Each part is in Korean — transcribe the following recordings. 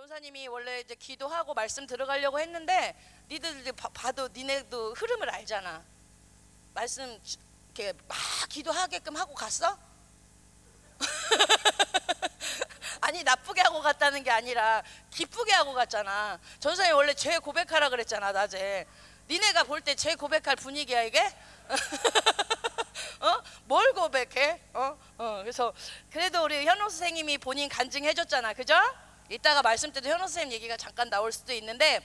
전사님이 원래 이제 기도하고 말씀 들어가려고 했는데 니들 봐도 니네도 흐름을 알잖아. 말씀 주- 이렇게 막 기도하게끔 하고 갔어? 아니 나쁘게 하고 갔다는 게 아니라 기쁘게 하고 갔잖아. 전사님 원래 죄 고백하라 그랬잖아 낮에. 니네가 볼 때 죄 고백할 분위기야 이게? 어? 뭘 고백해? 어? 어. 그래서 그래도 우리 현호 선생님이 본인 간증해 줬잖아. 그죠? 이따가 말씀 때도 현호 선생님 얘기가 잠깐 나올 수도 있는데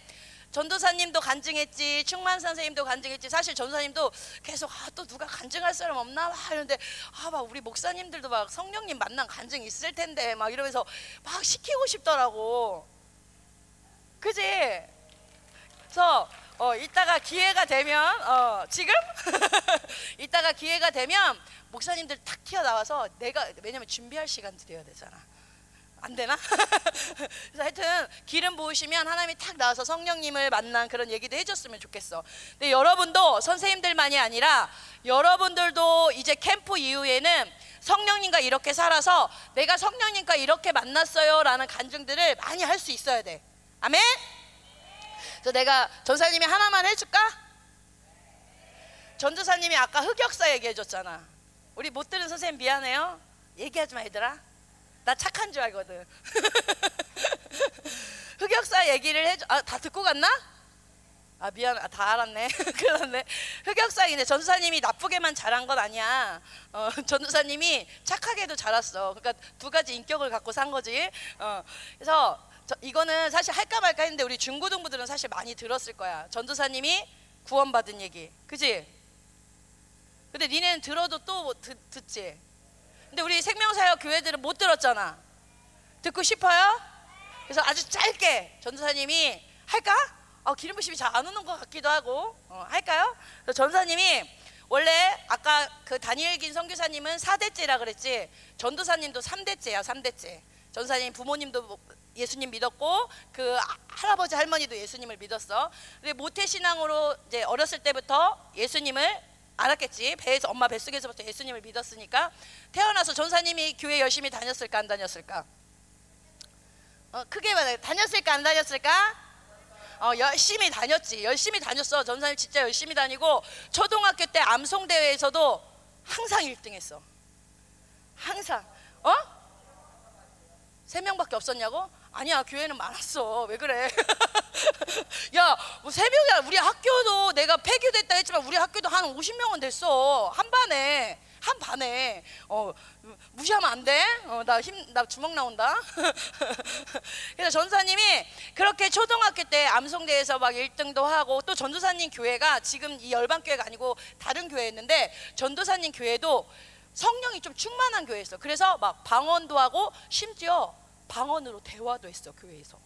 전도사님도 간증했지, 충만 선생님도 간증했지. 사실 전도사님도 계속 아, 또 누가 간증할 사람 없나 막 이러는데 아, 막 우리 목사님들도 막 성령님 만난 간증 있을 텐데 막 이러면서 막 시키고 싶더라고. 그지? 그래서 어, 이따가 기회가 되면 어, 지금 이따가 기회가 되면 목사님들 탁 튀어나와서 내가 왜냐면 준비할 시간 드려야 되잖아. 안 되나? 그래서 하여튼 기름 부으시면 하나님이 탁 나와서 성령님을 만난 그런 얘기도 해줬으면 좋겠어. 근데 여러분도 선생님들만이 아니라 여러분들도 이제 캠프 이후에는 성령님과 이렇게 살아서 내가 성령님과 이렇게 만났어요라는 간증들을 많이 할 수 있어야 돼. 아멘. 그래서 내가 전사님이 하나만 해줄까? 전도사님이 아까 흑역사 얘기해줬잖아. 우리 못 들은 선생님 미안해요. 얘기하지 마 얘들아. 나 착한 줄 알거든. 흑역사 얘기를 해줘. 아, 다 듣고 갔나? 아 미안, 아, 다 알았네. 그러네. 흑역사인데 전도사님이 나쁘게만 잘한 건 아니야. 어, 전도사님이 착하게도 자랐어. 그러니까 두 가지 인격을 갖고 산 거지. 어, 그래서 저, 이거는 사실 할까 말까 했는데 우리 중고등부들은 사실 많이 들었을 거야. 전도사님이 구원받은 얘기, 그지? 근데 니네는 들어도 또 듣, 듣지. 근데 우리 생명사역 교회들은 못 들었잖아. 듣고 싶어요? 그래서 아주 짧게 전도사님이 할까? 어, 기름 부심이 잘 안 오는 것 같기도 하고 어, 할까요? 그래서 전도사님이 원래 아까 그 다니엘긴 선교사님은 4대째라 그랬지 전도사님도 3대째야 3대째 전도사님 부모님도 뭐 예수님 믿었고 그 아- 할아버지 할머니도 예수님을 믿었어 근데 모태 신앙으로 이제 어렸을 때부터 예수님을 알았겠지 배에서 엄마 뱃속에서부터 예수님을 믿었으니까 태어나서 전사님이 교회 열심히 다녔을까 안 다녔을까 어, 크게 말해 다녔을까 안 다녔을까 어, 열심히 다녔지. 열심히 다녔어. 전사님 진짜 열심히 다니고 초등학교 때 암송 대회에서도 항상 1등했어. 항상. 어? 세 명밖에 없었냐고? 아니야 교회는 많았어. 왜 그래? 야, 뭐세 명이야. 우리 학교도 내가 폐교됐다 했지만 우리 학교도 한 50명은 됐어. 한 반에. 한 반에 어 무시하면 안 돼. 어, 나 힘 나 주먹 나온다. 그래서 전사님이 그렇게 초등학교 때 암송대에서 막 1등도 하고 또 전도사님 교회가 지금 이 열방 교회가 아니고 다른 교회였는데 전도사님 교회도 성령이 좀 충만한 교회였어. 그래서 막 방언도 하고 심지어 방언으로 대화도 했어 교회에서.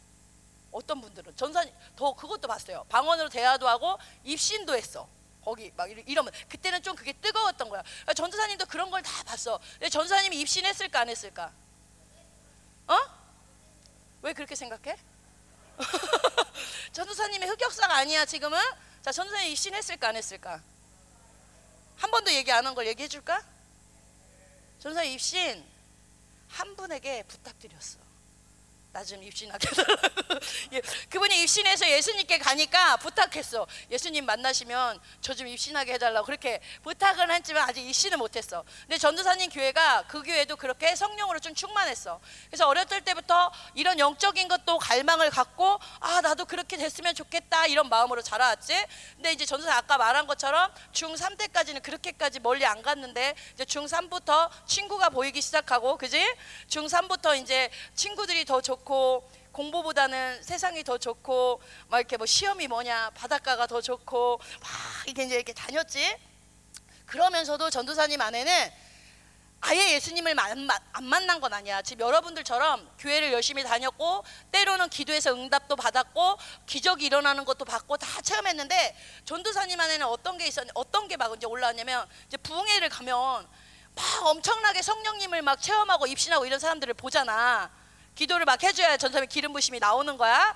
어떤 분들은 전사님 더 그것도 봤어요. 방언으로 대화도 하고 입신도 했어. 거기 막 이러- 이러면 그때는 좀 그게 뜨거웠던 거야. 전도사님도 그런 걸 다 봤어. 근데 전도사님이 입신했을까 안 했을까? 어? 왜 그렇게 생각해? 전도사님의 흑역사가 아니야 지금은. 자 전도사님 입신했을까 안 했을까? 한 번도 얘기 안 한 걸 얘기해 줄까? 전도사님 입신 한 분에게 부탁드렸어. 나 좀 입신하게. 예, 그분이 입신해서 예수님께 가니까 부탁했어. 예수님 만나시면 저 좀 입신하게 해달라고 그렇게 부탁은 했지만 아직 입신을 못했어. 근데 전도사님 교회가 그 교회도 그렇게 성령으로 좀 충만했어. 그래서 어렸을 때부터 이런 영적인 것도 갈망을 갖고 아 나도 그렇게 됐으면 좋겠다 이런 마음으로 자라왔지. 근데 이제 전도사 아까 말한 것처럼 중3 때까지는 그렇게까지 멀리 안 갔는데 이제 중3부터 친구가 보이기 시작하고 그지? 중3부터 이제 친구들이 더 좋고 공부보다는 세상이 더 좋고 막 이렇게 뭐 시험이 뭐냐 바닷가가 더 좋고 막 이렇게 이제 이렇게 다녔지. 그러면서도 전도사님 안에는 아예 예수님을 만- 만- 안 만난 건 아니야. 지금 여러분들처럼 교회를 열심히 다녔고 때로는 기도해서 응답도 받았고 기적이 일어나는 것도 받고 다 체험했는데 전도사님 안에는 어떤 게 있었 어떤 게 막 이제 올라왔냐면 이제 부흥회를 가면 막 엄청나게 성령님을 막 체험하고 입신하고 이런 사람들을 보잖아. 기도를 막 해줘야 전사님의 기름 부심이 나오는 거야.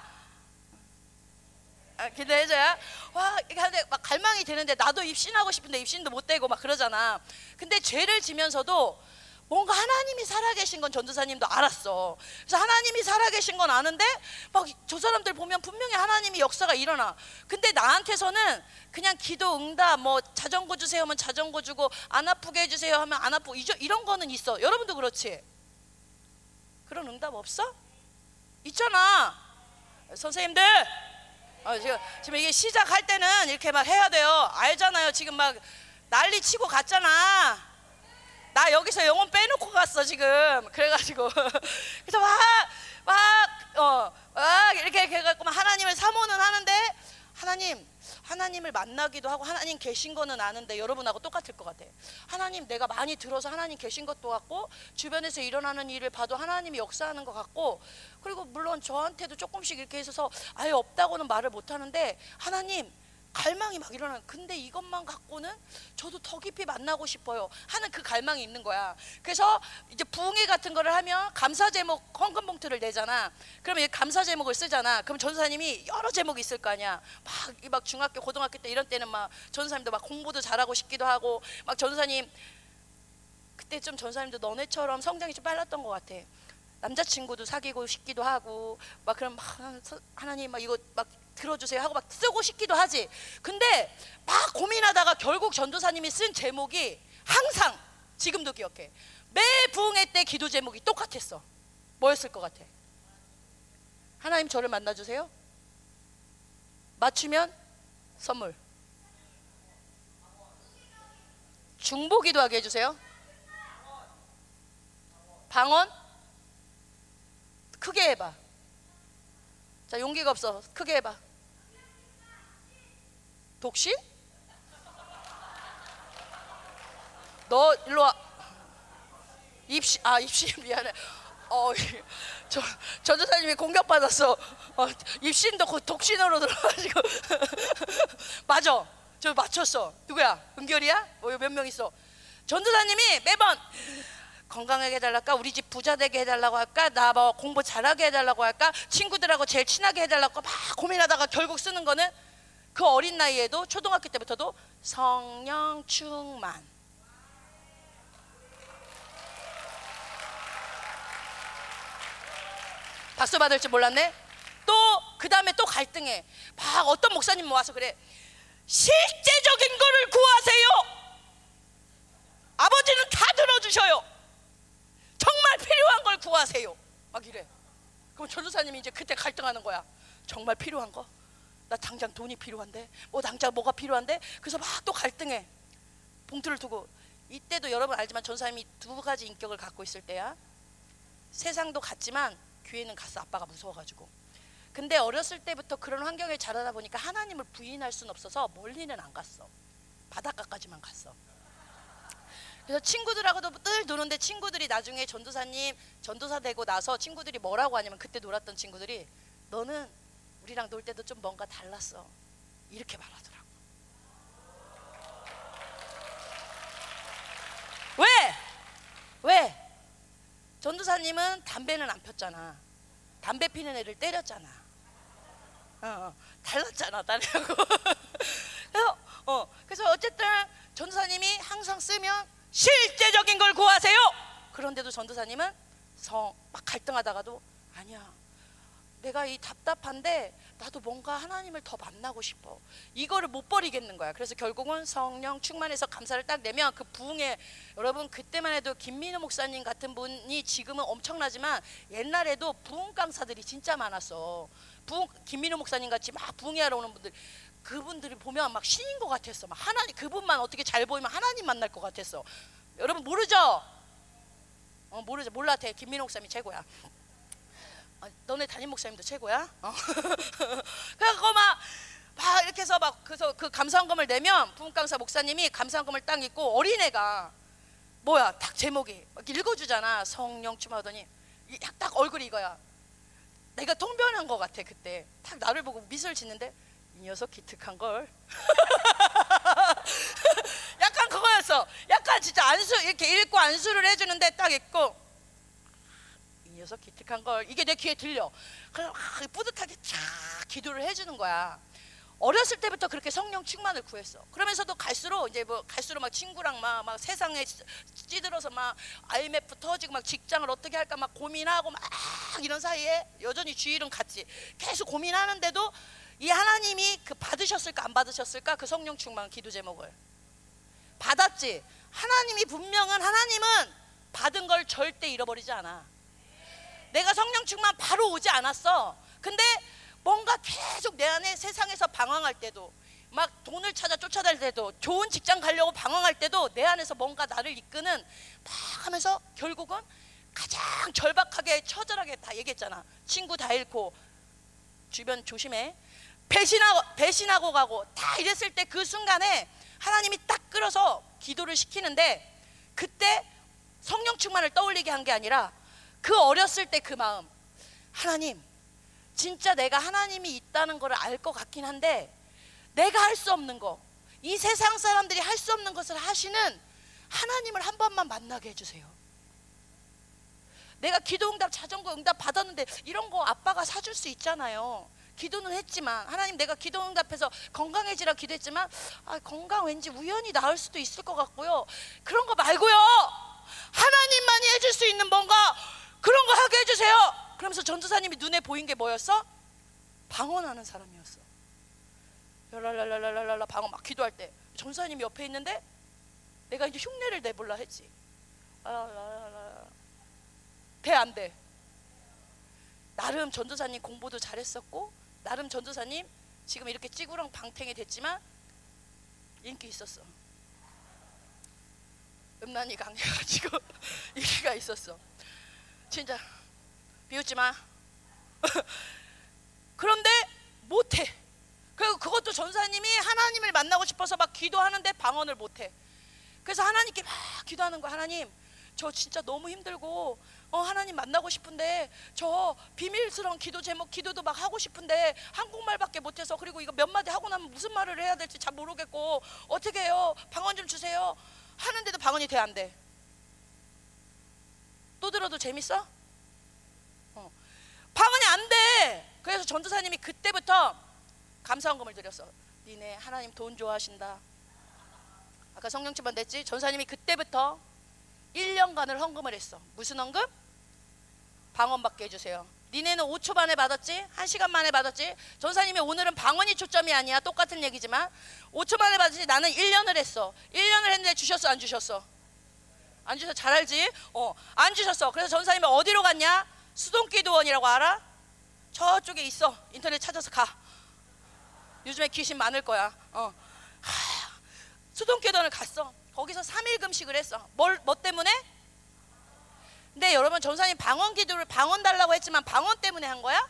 아, 기도해줘야 와 하는데 막 갈망이 되는데 나도 입신하고 싶은데 입신도 못 되고 막 그러잖아. 근데 죄를 지면서도 뭔가 하나님이 살아계신 건 전도사님도 알았어. 그래서 하나님이 살아계신 건 아는데 막 저 사람들 보면 분명히 하나님이 역사가 일어나. 근데 나한테서는 그냥 기도 응답 뭐 자전거 주세요 하면 자전거 주고 안 아프게 해주세요 하면 안 아프고 이런 거는 있어. 여러분도 그렇지? 그런 응답 없어? 있잖아. 선생님들 어, 지금, 지금 이게 시작할 때는 이렇게 막 해야 돼요. 알잖아요. 지금 막 난리 치고 갔잖아. 나 여기서 영혼 빼놓고 갔어 지금. 그래가지고 그래서 막 막어막 이렇게 해갖고 막 하나님을 사모는 하는데 하나님 하나님을 만나기도 하고 하나님 계신 거는 아는데 여러분하고 똑같을 것 같아. 하나님 내가 많이 들어서 하나님 계신 것도 같고 주변에서 일어나는 일을 봐도 하나님이 역사하는 것 같고 그리고 물론 저한테도 조금씩 이렇게 있어서 아예 없다고는 말을 못 하는데 하나님 갈망이 막 일어나는 근데 이것만 갖고는 저도 더 깊이 만나고 싶어요. 하는 그 갈망이 있는 거야. 그래서 이제 부흥회 같은 거를 하면 감사 제목 헌금 봉투를 내잖아. 그러면 이 감사 제목을 쓰잖아. 그럼 전사님이 여러 제목이 있을 거 아니야. 막, 이막 중학교 고등학교 때 이런 때는 막 전사님도 막 공부도 잘하고 싶기도 하고 막 전사님 그때 좀 전사님도 너네처럼 성장이 좀 빨랐던 것 같아 남자친구도 사귀고 싶기도 하고 막 그럼 하나님 막 이거 막 들어주세요 하고 막 쓰고 싶기도 하지. 근데 막 고민하다가 결국 전도사님이 쓴 제목이 항상 지금도 기억해. 매 부흥회 때 기도 제목이 똑같았어. 뭐였을 것 같아? 하나님 저를 만나주세요. 맞추면 선물. 중보 기도 하게 해주세요. 방언 크게 해봐. 자 용기가 없어. 크게 해봐. 독신? 너 일로 와. 입시 아 입시 미안해. 어저 전도사님이 공격 받았어. 어, 입신도 곧 독신으로 들어가지고 맞아. 저 맞췄어. 누구야? 은결이야? 어, 몇명 있어? 전도사님이 매번 건강하게 해달랄까? 우리 집 부자 되게 해달라고 할까? 나 뭐 공부 잘하게 해달라고 할까? 친구들하고 제일 친하게 해달라고 막 고민하다가 결국 쓰는 거는 그 어린 나이에도 초등학교 때부터도 성령 충만. 박수 받을 줄 몰랐네. 또 그 다음에 또 갈등해. 막 어떤 목사님 모아서 그래. 실제적인 거를 구하세요. 아버지는 다 들어주셔요. 정말 필요한 걸 구하세요. 막 이래. 그럼 전도사님이 이제 그때 갈등하는 거야. 정말 필요한 거? 나 당장 돈이 필요한데, 뭐 당장 뭐가 필요한데, 그래서 막 또 갈등해. 봉투를 두고 이때도 여러분 알지만 전사님이 두 가지 인격을 갖고 있을 때야. 세상도 갔지만 교회는 갔어. 아빠가 무서워가지고. 근데 어렸을 때부터 그런 환경에 자라다 보니까 하나님을 부인할 수는 없어서 멀리는 안 갔어. 바닷가까지만 갔어. 그래서 친구들하고도 늘 노는데 친구들이 나중에 전도사님 전도사 되고 나서 친구들이 뭐라고 하냐면 그때 놀았던 친구들이 너는 우리랑 놀 때도 좀 뭔가 달랐어. 이렇게 말하더라고. 왜? 왜? 전도사님은 담배는 안 폈잖아. 담배 피는 애를 때렸잖아. 어, 어, 달랐잖아 딸하고. 그래서, 어, 그래서 어쨌든 전도사님이 항상 쓰면 실제적인 걸 구하세요. 그런데도 전도사님은 성 막 갈등하다가도 아니야. 내가 이 답답한데 나도 뭔가 하나님을 더 만나고 싶어. 이거를 못 버리겠는 거야. 그래서 결국은 성령 충만해서 감사를 딱 내면 그 부흥에 여러분 그때만 해도 김민우 목사님 같은 분이 지금은 엄청나지만 옛날에도 부흥 강사들이 진짜 많았어. 부흥 김민우 목사님 같이 막 부흥회하러 오는 분들 그분들이 보면 막 신인 것 같았어. 막 하나님 그분만 어떻게 잘 보이면 하나님 만날 것 같았어. 여러분 모르죠? 어 모르죠. 몰라 대 김민호 목사님이 최고야. 어, 너네 담임 목사님도 최고야. 어. 그래갖고 막, 막 이렇게 해서 막 그래서 그 감사원금을 내면 부흥강사 목사님이 감사원금을 딱 읽고 어린애가 뭐야 딱 제목이 막 읽어주잖아 성령 충만하더니 이- 딱 얼굴이 이거야. 내가 통변한 것 같아 그때 딱 나를 보고 미소를 짓는데 이 녀석 기특한 걸. 약간 그거였어. 약간 진짜 안수 이렇게 읽고 안수를 해주는데 딱 읽고 이 녀석 기특한 걸 이게 내 귀에 들려. 그래서 아, 뿌듯하게 쫙 기도를 해주는 거야. 어렸을 때부터 그렇게 성령 충만을 구했어. 그러면서도 갈수록 이제 뭐 갈수록 막 친구랑 막, 막 세상에 찌- 찌들어서 막 IMF 터지고 막 직장을 어떻게 할까 막 고민하고 막 이런 사이에 여전히 주일은 같이 계속 고민하는데도 이 하나님이 그 받으셨을까 안 받으셨을까 그 성령 충만 기도 제목을 받았지. 하나님이 분명은 하나님은 받은 걸 절대 잃어버리지 않아. 내가 성령 충만 바로 오지 않았어. 근데 뭔가 계속 내 안에 세상에서 방황할 때도 막 돈을 찾아 쫓아다닐 때도 좋은 직장 가려고 방황할 때도 내 안에서 뭔가 나를 이끄는 막 하면서 결국은 가장 절박하게 처절하게 다 얘기했잖아. 친구 다 잃고 주변 조심해. 배신하고 배신하고 가고 다 이랬을 때 그 순간에 하나님이 딱 끌어서 기도를 시키는데 그때 성령 충만을 떠올리게 한 게 아니라 그 어렸을 때 그 마음 하나님 진짜 내가 하나님이 있다는 걸 알 것 같긴 한데 내가 할 수 없는 거 이 세상 사람들이 할 수 없는 것을 하시는 하나님을 한 번만 만나게 해주세요. 내가 기도 응답 자전거 응답 받았는데 이런 거 아빠가 사줄 수 있잖아요. 기도는 했지만 하나님 내가 기도 응답해서 건강해지라 기도했지만 아, 건강 왠지 우연히 나을 수도 있을 것 같고요. 그런 거 말고요. 하나님만이 해줄 수 있는 뭔가 그런 거 하게 해주세요. 그러면서 전도사님이 눈에 보인 게 뭐였어? 방언하는 사람이었어. 랄랄랄랄랄라 방언 막 기도할 때 전도사님이 옆에 있는데 내가 이제 흉내를 내볼라 했지. 아, 돼안 돼. 나름 전도사님 공부도 잘했었고 나름 전도사님 지금 이렇게 찌구렁 방탱이 됐지만 인기 있었어. 음란이 강해가지고 인기가 있었어. 진짜 비웃지 마. 그런데 못해. 그리고 그것도 전사님이 하나님을 만나고 싶어서 막 기도하는데 방언을 못해. 그래서 하나님께 막 기도하는 거야. 하나님, 저 진짜 너무 힘들고 어 하나님 만나고 싶은데 저 비밀스러운 기도 제목 기도도 막 하고 싶은데 한국말밖에 못해서 그리고 이거 몇 마디 하고 나면 무슨 말을 해야 될지 잘 모르겠고 어떻게 해요? 방언 좀 주세요. 하는데도 방언이 돼 안 돼? 또 들어도 재밌어? 어. 방언이 안 돼. 그래서 전도사님이 그때부터 감사헌금을 드렸어. 니네 하나님 돈 좋아하신다. 아까 성령치만 됐지? 전사님이 그때부터 1년간을 헌금을 했어. 무슨 헌금? 방언 받게 해주세요. 니네는 5초 만에 받았지? 1시간 만에 받았지? 전사님이 오늘은 방언이 초점이 아니야. 똑같은 얘기지만 5초 만에 받았지? 나는 1년을 했어. 1년을 했는데 주셨어? 안 주셨어? 안 주셔 잘 알지? 어, 안 주셨어. 그래서 전사님이 어디로 갔냐? 수동기도원이라고 알아? 저쪽에 있어. 인터넷 찾아서 가. 요즘에 귀신 많을 거야. 어. 하, 수동기도원을 갔어. 거기서 3일 금식을 했어. 뭘, 뭐 때문에? 근데 여러분 전사님 방언 기도를 방언 달라고 했지만 방언 때문에 한 거야?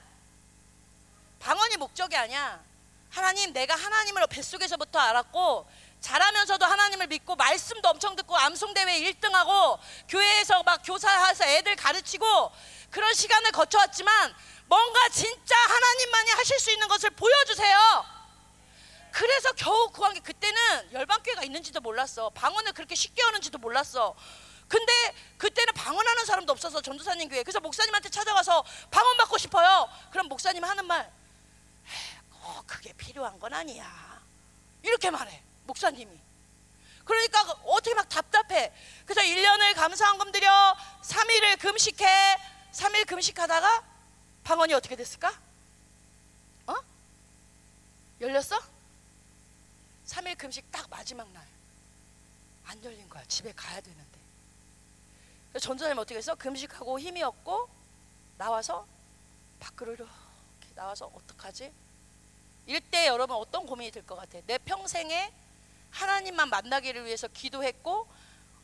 방언이 목적이 아니야. 하나님 내가 하나님을 뱃속에서부터 알았고 잘하면서도 하나님을 믿고 말씀도 엄청 듣고 암송대회 1등하고 교회에서 막 교사해서 애들 가르치고 그런 시간을 거쳐왔지만 뭔가 진짜 하나님만이 하실 수 있는 것을 보여주세요. 그래서 겨우 구한 게 그때는 열방교회가 있는지도 몰랐어. 방언을 그렇게 쉽게 하는지도 몰랐어. 근데 그때는 방언하는 사람도 없어서 전도사님 교회. 그래서 목사님한테 찾아가서 방언 받고 싶어요. 그럼 목사님 하는 말, 꼭 그게 필요한 건 아니야. 이렇게 말해. 목사님이. 그러니까 어떻게 막 답답해. 그래서 1년을 감사한금 드려 3일을 금식해. 3일 금식하다가 방언이 어떻게 됐을까? 어? 열렸어? 3일 금식 딱 마지막 날. 안 열린 거야. 집에 가야. 그래서 전도사님 어떻게 했어? 금식하고 힘이 없고 나와서 밖으로 이렇게 나와서 어떡하지? 이때 여러분 어떤 고민이 들 것 같아? 내 평생에 하나님만 만나기를 위해서 기도했고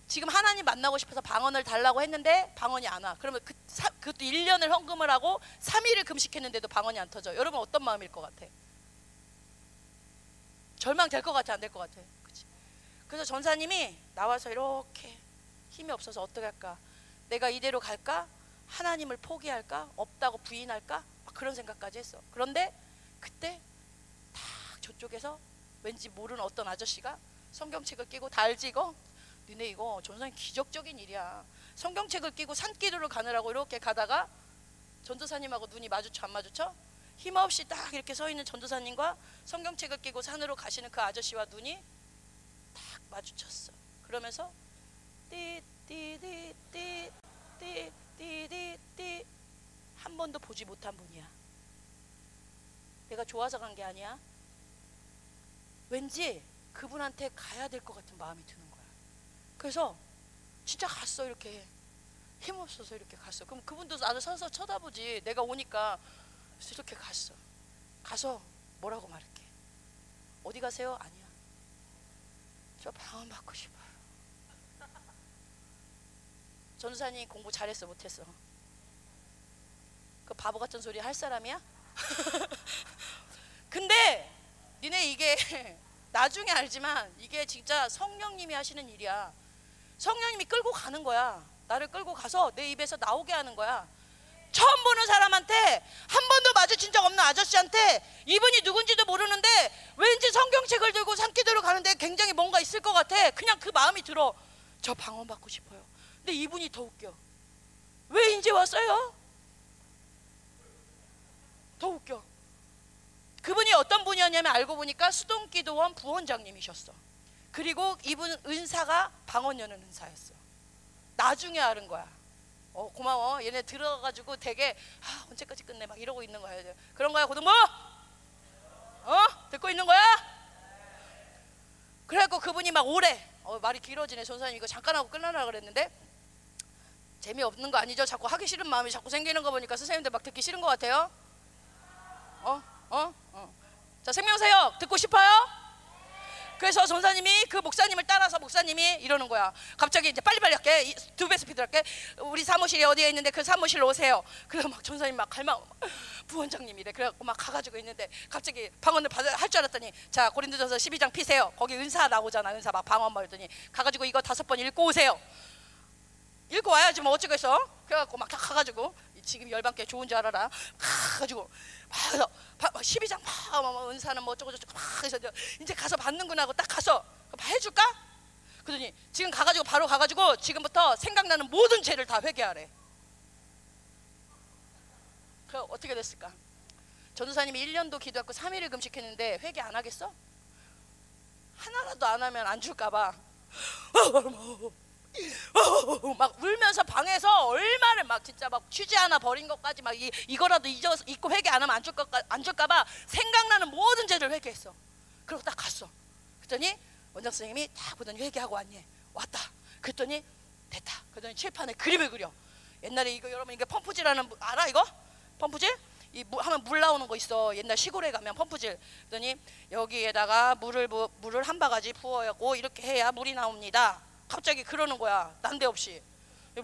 지금 하나님 만나고 싶어서 방언을 달라고 했는데 방언이 안 와. 그러면 그, 사, 그것도 1년을 헌금을 하고 3일을 금식했는데도 방언이 안 터져. 여러분 어떤 마음일 것 같아? 절망될 것 같아 안 될 것 같아. 그치? 그래서 전사님이 나와서 이렇게 힘이 없어서 어떻게 할까? 내가 이대로 갈까? 하나님을 포기할까? 없다고 부인할까? 막 그런 생각까지 했어. 그런데 그때 딱 저쪽에서 왠지 모르는 어떤 아저씨가 성경책을 끼고 이거? 니네 이거 전사님 기적적인 일이야. 성경책을 끼고 산기도를 가느라고 이렇게 가다가 전도사님하고 눈이 마주쳐 안 마주쳐? 힘없이 딱 이렇게 서 있는 전도사님과 성경책을 끼고 산으로 가시는 그 아저씨와 눈이 딱 마주쳤어. 그러면서 띠띠띠띠띠띠띠 한 번도 보지 못한 분이야. 내가 좋아서 간 게 아니야. 왠지 그분한테 가야 될 것 같은 마음이 드는 거야. 그래서 진짜 갔어 이렇게 힘없어서 이렇게 갔어. 그럼 그분도 나를 서서 쳐다보지. 내가 오니까 그래서 이렇게 갔어. 가서 뭐라고 말할게. 어디 가세요? 아니야. 저 병원 받고 싶어. 요. 전사님 공부 잘했어 못했어? 그 바보 같은 소리 할 사람이야? 근데 니네 이게 나중에 알지만 이게 진짜 성령님이 하시는 일이야. 성령님이 끌고 가는 거야. 나를 끌고 가서 내 입에서 나오게 하는 거야. 처음 보는 사람한테 한 번도 마주친 적 없는 아저씨한테 이분이 누군지도 모르는데 왠지 성경책을 들고 산기도로 가는데 굉장히 뭔가 있을 것 같아. 그냥 그 마음이 들어. 저 방언 받고 싶어요. 근데 이분이 더 웃겨. 왜 이제 왔어요? 더 웃겨. 그분이 어떤 분이었냐면 알고 보니까 수동기도원 부원장님이셨어. 그리고 이분은 은사가 방언 여는 은사였어. 나중에 알은 거야. 어 고마워. 얘네 들어가지고 되게 아 언제까지 끝내 막 이러고 있는 거야. 그런 거야 고등부? 어 듣고 있는 거야? 그래갖고 그분이 막 오래 어, 말이 길어지네 전사님 이거 잠깐 하고 끝나라 그랬는데 재미없는 거 아니죠? 자꾸 하기 싫은 마음이 자꾸 생기는 거 보니까 선생님들 막 듣기 싫은 것 같아요. 어? 어? 어. 자, 생명사역 듣고 싶어요? 그래서 전사님이 그 목사님을 따라서 목사님이 이러는 거야. 갑자기 이제 빨리빨리 할게. 이- 두배 스피드 할게. 우리 사무실이 어디에 있는데 그 사무실로 오세요. 그래서 막 전사님 막 갈망 부원장님이래. 그래갖고 막 가가지고 있는데 갑자기 방언을 할줄 알았더니 자 고린도전서 12장 피세요. 거기 은사 나오잖아. 은사 막 방언 말더니 가가지고 이거 다섯 번 읽고 오세요. 읽고 와야지 뭐 어쩌겠어. 그래갖고 막 다 가가지고 지금 열반께 좋은 줄 알아라. 가가지고 막 12장 막, 은사는 뭐 어쩌고 저쩌고 막 해서 이제 가서 받는구나 하고 딱 가서 해줄까? 그러더니 지금 가가지고 바로 가가지고 지금부터 생각나는 모든 죄를 다 회개하래. 그 어떻게 됐을까? 전도사님이 1년도 기도했고 3일을 금식했는데 회개 안 하겠어? 하나라도 안 하면 안 줄까봐 막 울면서 방에서 얼마를 막 진짜 막 휴지 하나 버린 것까지 막 이, 이거라도 잊어 잊고 회개 안 하면 안 줄까 안 줄까봐 생각나는 모든 죄를 회개했어. 그리고 딱 갔어. 그랬더니 원장 선생님이 딱 보더니 회개하고 왔니? 왔다. 그랬더니 됐다. 그랬더니 칠판에 그림을 그려. 옛날에 이거 여러분 이게 펌프질하는 무- 알아 이거? 펌프질? 이 무, 하면 물 나오는 거 있어. 옛날 시골에 가면 펌프질. 그랬더니 여기에다가 물을 부, 물을 한 바가지 부어야고 이렇게 해야 물이 나옵니다. 갑자기 그러는 거야. 난데없이.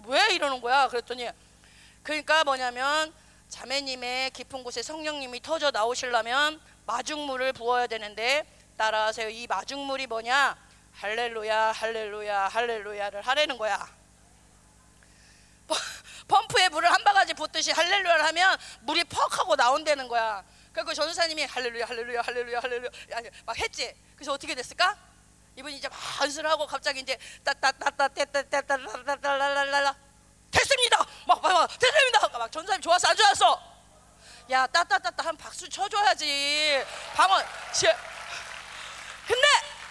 왜 이러는 거야? 그랬더니 그러니까 뭐냐면 자매님의 깊은 곳에 성령님이 터져 나오시려면 마중물을 부어야 되는데 따라하세요. 이 마중물이 뭐냐? 할렐루야, 할렐루야, 할렐루야를 하라는 거야. 펌프에 물을 한 바가지 붓듯이 할렐루야를 하면 물이 퍽 하고 나온다는 거야. 그리고 전도사님이 할렐루야, 할렐루야, 할렐루야, 할렐루야 아니, 막 했지. 그래서 어떻게 됐을까? 이분이 이제 반수를 하고 갑자기 이제 따따따따 따따따따따라라라라 됐습니다. 막 봐봐 됐습니다. 그러니까 막 전사님 좋았어 안 좋았어? 야 따따따따 한 박수 쳐줘야지. 방언 지. 근데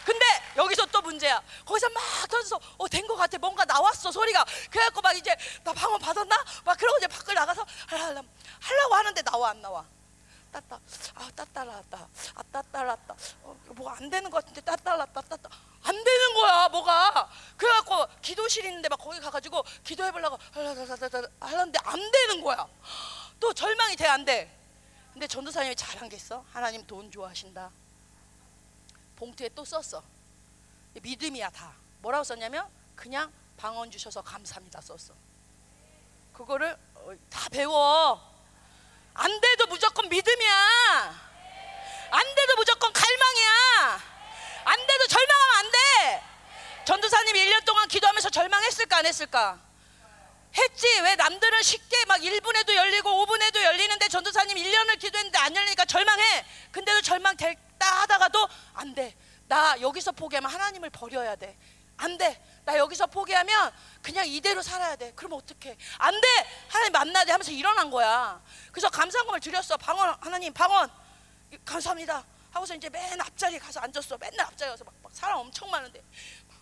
근데 여기서 또 문제야. 거기서 막 던져서 어 된 것 같아 뭔가 나왔어 소리가. 그래갖고 막 이제 나 방언 받았나? 막 그러고 이제 밖을 나가서 하려고 하는데 나와 안 나와? 따따 아 따따라따 아 따따라따 어, 뭐안 되는 것 같은데 따따라따 따따. 안 되는 거야 뭐가. 그래갖고 기도실 있는데 막 거기 가가지고 기도해보려고 하려는데 안 되는 거야. 또 절망이 돼 안 돼? 근데 전도사님이 잘한 게 있어. 하나님 돈 좋아하신다. 봉투에 또 썼어. 믿음이야 다. 뭐라고 썼냐면 그냥 방언 주셔서 감사합니다 썼어. 그거를 어, 다 배워. 안 돼도 무조건 믿음이야. 안 돼도 무조건 갈망이야. 안 돼도 절망하면 안 돼. 전도사님이 1년 동안 기도하면서 절망 했지. 왜 남들은 쉽게 막 1분에도 열리고 5분에도 열리는데 전도사님 1년을 기도했는데 안 열리니까 절망해. 근데도 절망 됐다 하다가도 안 돼. 나 여기서 포기하면 하나님을 버려야 돼. 안 돼. 나 여기서 포기하면 그냥 이대로 살아야 돼. 그럼 어떡해? 안 돼. 하나님 만나야 돼 하면서 일어난 거야. 그래서 감사금을 드렸어. 방언 하나님 방언 감사합니다. 하고서 이제 맨 앞자리에 가서 앉았어. 맨날 앞자리에 가서 막, 막 사람 엄청 많은데 막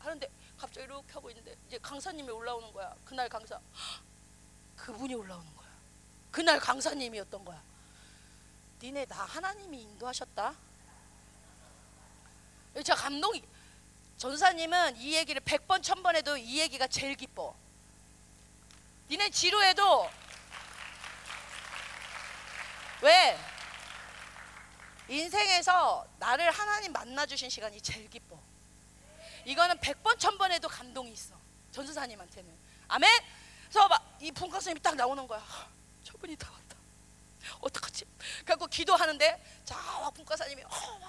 하는데 갑자기 이렇게 하고 있는데 이제 강사님이 올라오는 거야. 그날 강사 그분이 올라오는 거야. 그날 강사님이었던 거야. 니네 나 하나님이 인도하셨다. 진짜 감동이. 전사님은 이 얘기를 100번 1000번 해도 이 얘기가 제일 기뻐. 니네 지루해도 왜? 인생에서 나를 하나님 만나 주신 시간이 제일 기뻐. 이거는 100번 1000번 해도 감동이 있어. 전수사님한테는. 아멘. 그래서 막이 분과선님이 딱 나오는 거야. 저분이 다 왔다. 어떡하지? 그래갖고 기도하는데 자 분과사님이 어.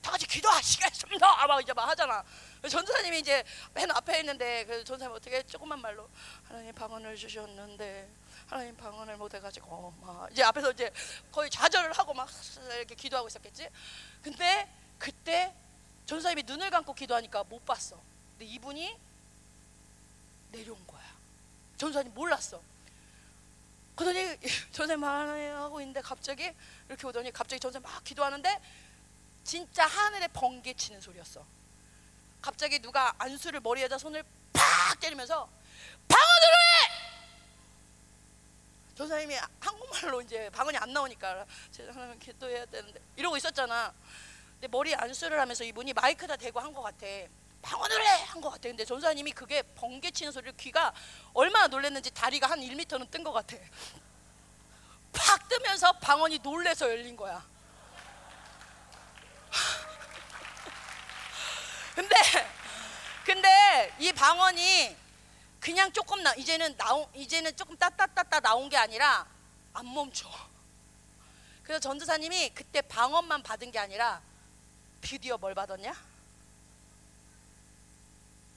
다 같이 기도하시겠습니다. 막 이제 막 하잖아. 전사님이 이제 맨 앞에 있는데 그 전사님 어떻게 조금만 말로 하나님 방언을 주셨는데 하나님 방언을 못 해가지고 막 이제 앞에서 이제 거의 좌절을 하고 막 이렇게 기도하고 있었겠지. 근데 그때 전사님이 눈을 감고 기도하니까 못 봤어. 근데 이분이 내려온 거야. 전사님 몰랐어. 그러더니 전사님 하고 있는데 갑자기 이렇게 오더니 갑자기 전사님 막 기도하는데 진짜 하늘에 번개 치는 소리였어. 갑자기 누가 안수를 머리에다 손을 팍 때리면서 방언으로 해! 전사님이 한국말로 이제 방언이 안 나오니까 제가 하나님 기도해야 되는데 이러고 있었잖아. 근데 머리에 안수를 하면서 이분이 마이크다 대고 한 것 같아. 방언을 해! 한 것 같아. 근데 전사님이 그게 번개 치는 소리를 귀가 얼마나 놀랐는지 다리가 한 1m는 뜬 것 같아. 팍 뜨면서 방언이 놀래서 열린 거야. 근데 근데 이 방언이 그냥 조금 나 이제는 나온 이제는 조금 따따따따 나온 게 아니라 안 멈춰. 그래서 전도사님이 그때 방언만 받은 게 아니라 드디어 뭘 받았냐?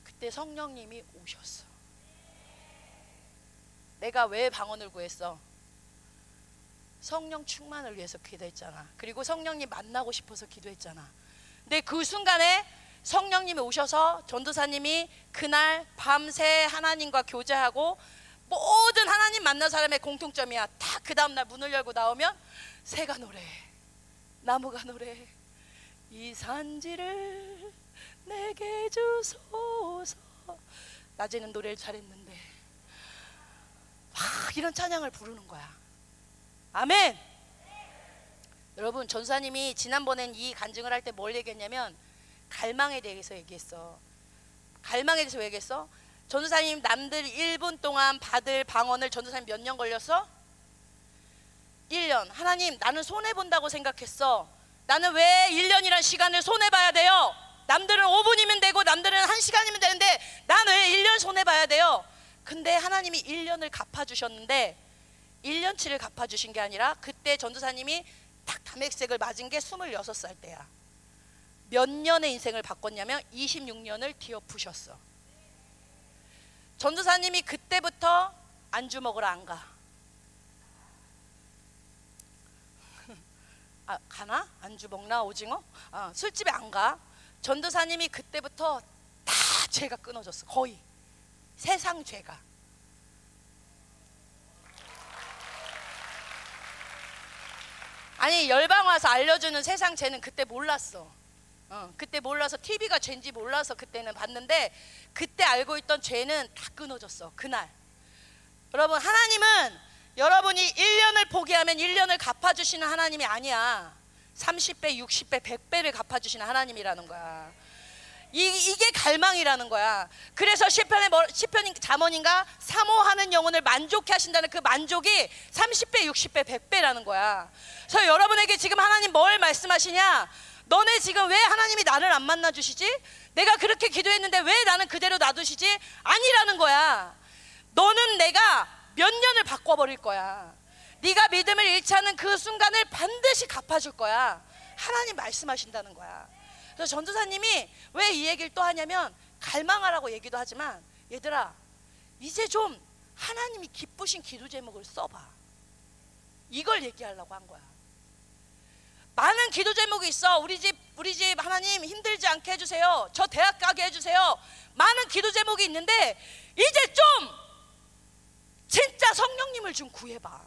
그때 성령님이 오셨어. 내가 왜 방언을 구했어? 성령 충만을 위해서 기도했잖아. 그리고 성령님 만나고 싶어서 기도했잖아. 근데 그 순간에 성령님이 오셔서 전도사님이 그날 밤새 하나님과 교제하고 모든 하나님 만난 사람의 공통점이야. 다그 다음날 문을 열고 나오면 새가 노래, 나무가 노래, 이 산지를 내게 주소서. 낮에는 노래를 잘했는데 막 이런 찬양을 부르는 거야. 아멘. 여러분 전사님이 지난번엔 이 간증을 할 때 뭘 얘기했냐면 갈망에 대해서 얘기했어. 갈망에 대해서 왜 얘기했어? 전도사님 남들 1분 동안 받을 방언을 전도사님 몇 년 걸렸어? 1년. 하나님 나는 손해 본다고 생각했어. 나는 왜 1년이란 시간을 손해 봐야 돼요? 남들은 5분이면 되고 남들은 1시간이면 되는데 나는 왜 1년 손해 봐야 돼요? 근데 하나님이 1년을 갚아 주셨는데 1년치를 갚아 주신 게 아니라 그때 전도사님이 딱 담액색을 맞은 게 26살 때야. 몇 년의 인생을 바꿨냐면 26년을 뒤엎으셨어. 전도사님이 그때부터 안주 먹으러 안 가. 아, 가나? 안주 먹나 오징어? 아, 술집에 안 가. 전도사님이 그때부터 다 죄가 끊어졌어. 거의 세상 죄가. 아니 열방 와서 알려주는 세상 죄는 그때 몰랐어. 어, 그때 몰라서 TV가 죄인지 몰라서 그때는 봤는데 그때 알고 있던 죄는 다 끊어졌어. 그날. 여러분 하나님은 여러분이 1년을 포기하면 1년을 갚아주시는 하나님이 아니야. 30배, 60배, 100배를 갚아주시는 하나님이라는 거야. 이, 이게 갈망이라는 거야. 그래서 시편의 뭐, 시편 잠언인가 사모하는 영혼을 만족해 하신다는 그 만족이 30배, 60배, 100배라는 거야. 그래서 여러분에게 지금 하나님 뭘 말씀하시냐? 너네 지금 왜 하나님이 나를 안 만나 주시지? 내가 그렇게 기도했는데 왜 나는 그대로 놔두시지? 아니라는 거야. 너는 내가 몇 년을 바꿔버릴 거야. 네가 믿음을 잃지 않는 그 순간을 반드시 갚아줄 거야. 하나님 말씀하신다는 거야. 그래서 전도사님이 왜 이 얘기를 또 하냐면 갈망하라고 얘기도 하지만 얘들아 이제 좀 하나님이 기쁘신 기도 제목을 써봐. 이걸 얘기하려고 한 거야. 많은 기도 제목이 있어. 우리 집 우리 집 하나님 힘들지 않게 해주세요. 저 대학 가게 해주세요. 많은 기도 제목이 있는데 이제 좀 진짜 성령님을 좀 구해봐.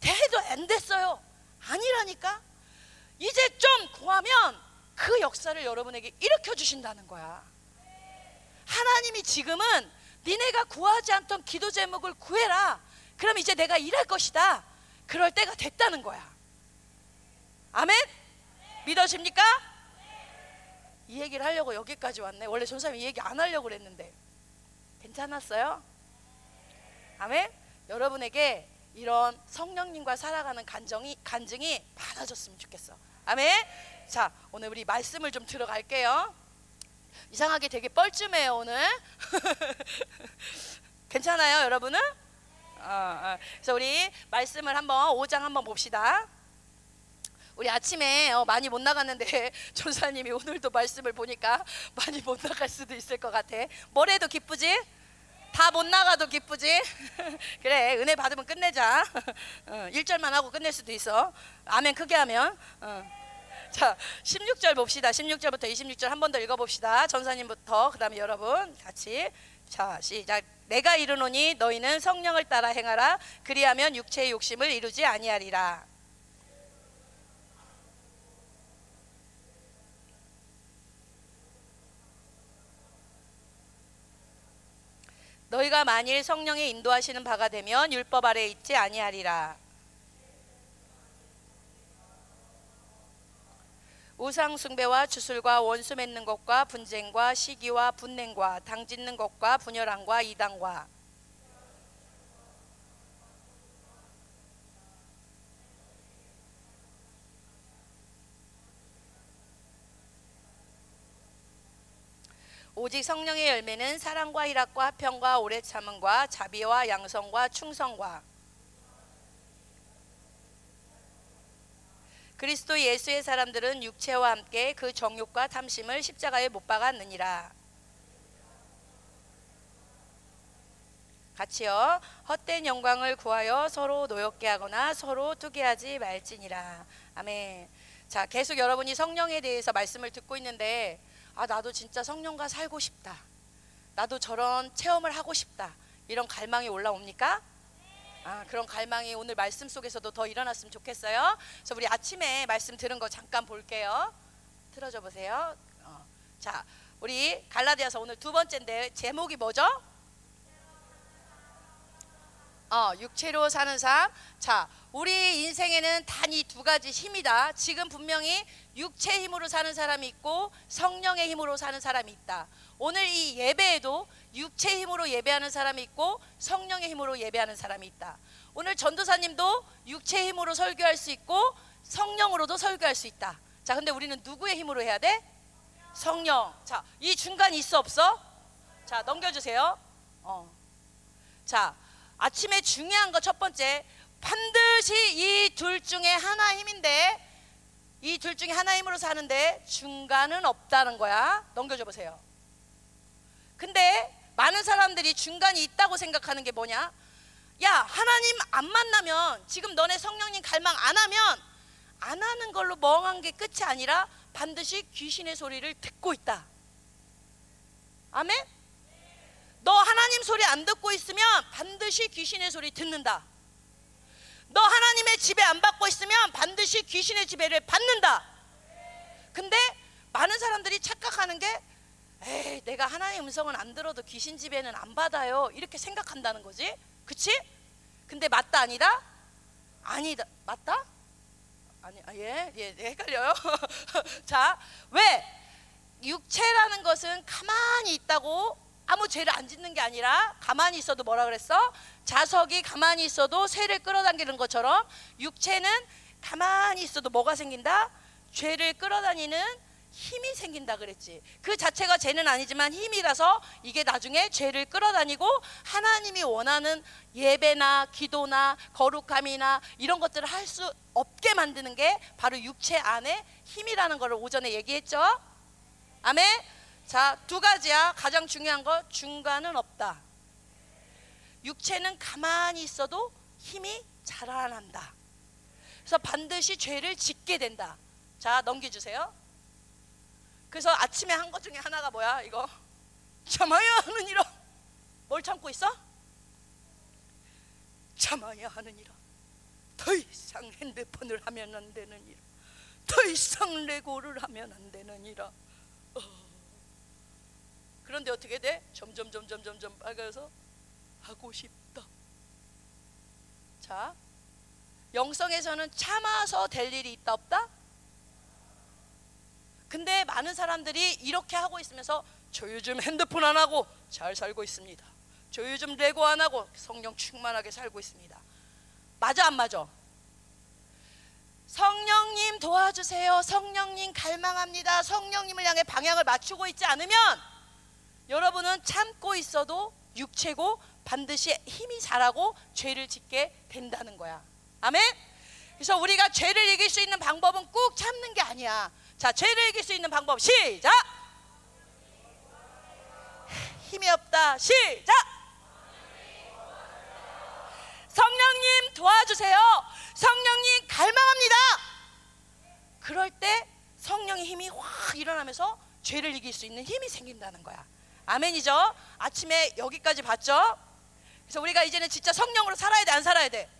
대도 안 됐어요. 아니라니까. 이제 좀 구하면 그 역사를 여러분에게 일으켜 주신다는 거야. 하나님이 지금은 니네가 구하지 않던 기도 제목을 구해라. 그럼 이제 내가 일할 것이다. 그럴 때가 됐다는 거야. 아멘? 믿어집니까? 이 얘기를 하려고 여기까지 왔네. 원래 전사님이 이 얘기 안 하려고 그랬는데. 괜찮았어요? 아멘? 여러분에게 이런 성령님과 살아가는 간정이, 간증이 많아졌으면 좋겠어. 아멘? 자, 오늘 우리 말씀을 좀 들어갈게요. 이상하게 되게 뻘쭘해요, 오늘. 괜찮아요, 여러분은? 어, 어. 그래서 우리 말씀을 한번 5장 한번 봅시다. 우리 아침에 어, 많이 못 나갔는데 전사님이 오늘도 말씀을 보니까 많이 못 나갈 수도 있을 것 같아. 뭐래도 기쁘지? 다 못 나가도 기쁘지? 그래 은혜 받으면 끝내자. 어, 1절만 하고 끝낼 수도 있어. 아멘 크게 하면. 어. 자 16절 봅시다. 16절부터 26절 한 번 더 읽어봅시다. 전사님부터 그 다음에 여러분 같이 자 시작. 내가 이르노니 너희는 성령을 따라 행하라. 그리하면 육체의 욕심을 이루지 아니하리라. 너희가 만일 성령의 인도하시는 바가 되면 율법 아래 있지 아니하리라. 우상 숭배와 주술과 원수 맺는 것과 분쟁과 시기와 분냉과 당 짓는 것과 분열함과 이당과 오직 성령의 열매는 사랑과 희락과 화평과 오래 참음과 자비와 양성과 충성과 그리스도 예수의 사람들은 육체와 함께 그 정욕과 탐심을 십자가에 못 박았느니라. 같이요. 헛된 영광을 구하여 서로 노엽게 하거나 서로 투게 하지 말지니라. 아멘. 자, 계속 여러분이 성령에 대해서 말씀을 듣고 있는데 아, 나도 진짜 성령과 살고 싶다. 나도 저런 체험을 하고 싶다. 이런 갈망이 올라옵니까? 아, 그런 갈망이 오늘 말씀 속에서도 더 일어났으면 좋겠어요. 그래서 우리 아침에 말씀 들은 거 잠깐 볼게요. 틀어줘 보세요. 어. 자, 우리 갈라디아서 오늘 두 번째인데 제목이 뭐죠? 어, 육체로 사는 삶. 자, 우리 인생에는 단 이 두 가지 힘이다. 지금 분명히 육체 힘으로 사는 사람이 있고 성령의 힘으로 사는 사람이 있다. 오늘 이 예배에도 육체 힘으로 예배하는 사람이 있고 성령의 힘으로 예배하는 사람이 있다. 오늘 전도사님도 육체 힘으로 설교할 수 있고 성령으로도 설교할 수 있다. 자, 근데 우리는 누구의 힘으로 해야 돼? 성령. 자, 이 중간이 있어 없어? 자, 넘겨주세요. 어. 자, 아침에 중요한 거 첫 번째 반드시 이 둘 중에 하나 힘인데 이 둘 중에 하나 힘으로 사는데 중간은 없다는 거야. 넘겨줘 보세요. 근데 많은 사람들이 중간이 있다고 생각하는 게 뭐냐? 야, 하나님 안 만나면 지금 너네 성령님 갈망 안 하면 안 하는 걸로 멍한 게 끝이 아니라 반드시 귀신의 소리를 듣고 있다. 아멘? 너 하나님 소리 안 듣고 있으면 반드시 귀신의 소리 듣는다. 너 하나님의 지배 안 받고 있으면 반드시 귀신의 지배를 받는다. 근데 많은 사람들이 착각하는 게 에이, 내가 하나님의 음성은 안 들어도 귀신 지배는 안 받아요. 이렇게 생각한다는 거지. 그치? 근데 맞다 아니다? 아니다. 맞다? 아니, 아, 예, 예, 예 헷갈려요. 자, 왜? 육체라는 것은 가만히 있다고 아무 죄를 안 짓는 게 아니라 가만히 있어도 뭐라 그랬어? 자석이 가만히 있어도 새를 끌어당기는 것처럼 육체는 가만히 있어도 뭐가 생긴다? 죄를 끌어다니는 힘이 생긴다 그랬지. 그 자체가 죄는 아니지만 힘이라서 이게 나중에 죄를 끌어다니고 하나님이 원하는 예배나 기도나 거룩함이나 이런 것들을 할 수 없게 만드는 게 바로 육체 안에 힘이라는 것을 오전에 얘기했죠. 아멘. 자, 두 가지야. 가장 중요한 거 중간은 없다. 육체는 가만히 있어도 힘이 자라난다. 그래서 반드시 죄를 짓게 된다. 자 넘겨주세요. 그래서 아침에 한 것 중에 하나가 뭐야 이거 참아야 하느니라 뭘 참고 있어? 참아야 하느니라 더 이상 핸드폰을 하면 안 되느니라 더 이상 레고를 하면 안 되느니라 어. 그런데 어떻게 돼? 점점 점점 점점 빨가서 하고 싶다 자 영성에서는 참아서 될 일이 있다 없다? 근데 많은 사람들이 이렇게 하고 있으면서 저 요즘 핸드폰 안 하고 잘 살고 있습니다. 저 요즘 레고 안 하고 성령 충만하게 살고 있습니다. 맞아 안 맞아? 성령님 도와주세요. 성령님 갈망합니다. 성령님을 향해 방향을 맞추고 있지 않으면 여러분은 참고 있어도 육체고 반드시 힘이 자라고 죄를 짓게 된다는 거야. 아멘? 그래서 우리가 죄를 이길 수 있는 방법은 꾹 참는 게 아니야. 자, 죄를 이길 수 있는 방법 시작. 힘이 없다. 시작. 성령님 도와주세요. 성령님 갈망합니다. 그럴 때 성령의 힘이 확 일어나면서 죄를 이길 수 있는 힘이 생긴다는 거야. 아멘이죠? 아침에 여기까지 봤죠? 그래서 우리가 이제는 진짜 성령으로 살아야 돼, 안 살아야 돼?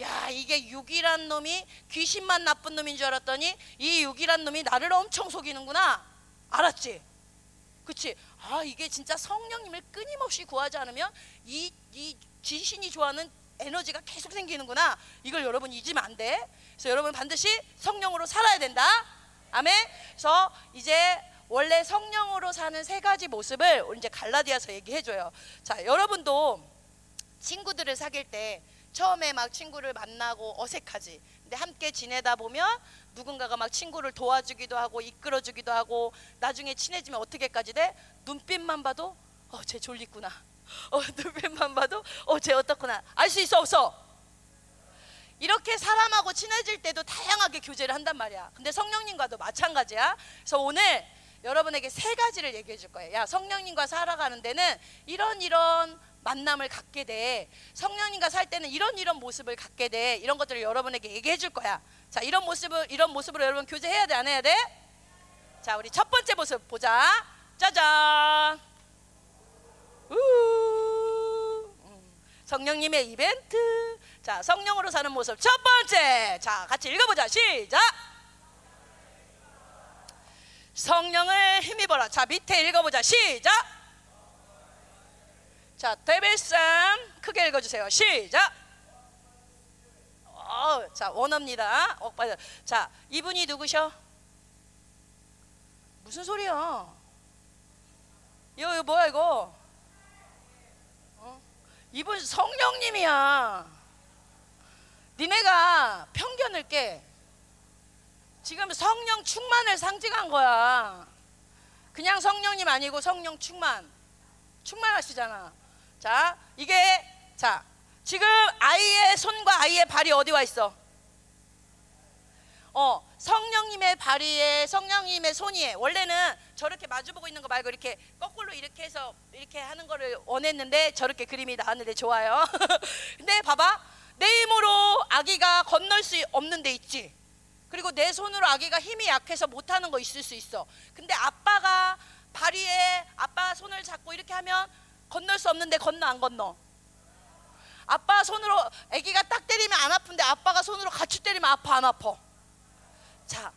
야, 이게 육이란 놈이 귀신만 나쁜 놈인 줄 알았더니 이 육이란 놈이 나를 엄청 속이는구나. 알았지? 그치? 아, 이게 진짜 성령님을 끊임없이 구하지 않으면 이, 이 귀신이 좋아하는 에너지가 계속 생기는구나. 이걸 여러분 잊으면 안 돼. 그래서 여러분 반드시 성령으로 살아야 된다. 아멘. 그래서 이제 원래 성령으로 사는 세 가지 모습을 이제 갈라디아서 얘기해 줘요. 자, 여러분도 친구들을 사귈 때 처음에 막 친구를 만나고 어색하지. 근데 함께 지내다 보면 누군가가 막 친구를 도와주기도 하고 이끌어주기도 하고 나중에 친해지면 어떻게까지 돼? 눈빛만 봐도 어, 쟤 졸리구나. 어, 눈빛만 봐도 어, 쟤 어떻구나. 알 수 있어 없어? 이렇게 사람하고 친해질 때도 다양하게 교제를 한단 말이야. 근데 성령님과도 마찬가지야. 그래서 오늘 여러분에게 세 가지를 얘기해 줄 거예요. 야, 성령님과 살아가는 데는 이런 이런 만남을 갖게 돼. 성령님과 살 때는 이런 이런 모습을 갖게 돼. 이런 것들을 여러분에게 얘기해 줄 거야. 자, 이런 모습을 이런 모습으로 여러분 교제해야 돼, 안 해야 돼? 자, 우리 첫 번째 모습 보자. 짜잔. 우. 음, 성령님의 이벤트. 자, 성령으로 사는 모습 첫 번째. 자, 같이 읽어 보자. 시작. 성령을 힘입어라. 자, 밑에 읽어보자. 시작. 자, 데빌쌈 크게 읽어주세요. 시작. 어, 자, 원어입니다. 어, 맞아. 자, 이분이 누구셔? 무슨 소리야? 이거, 이거 뭐야 이거? 어? 이분 성령님이야. 니네가 편견을 깨. 지금 성령 충만을 상징한 거야. 그냥 성령님 아니고 성령 충만. 충만하시잖아. 자, 이게 자, 지금 아이의 손과 아이의 발이 어디 와 있어? 어, 성령님의 발이에 성령님의 손이에 원래는 저렇게 마주보고 있는 거 말고 이렇게 거꾸로 이렇게 해서 이렇게 하는 거를 원했는데 저렇게 그림이 나왔는데 좋아요. 근데 봐봐. 내 힘으로 아기가 건널 수 없는 데 있지. 그리고 내 손으로 아기가 힘이 약해서 못하는 거 있을 수 있어. 근데 아빠가 발 위에 아빠 손을 잡고 이렇게 하면 건널 수 없는데 건너 안 건너? 아빠 손으로 아기가 딱 때리면 안 아픈데 아빠가 손으로 같이 때리면 아파 안 아파? 자,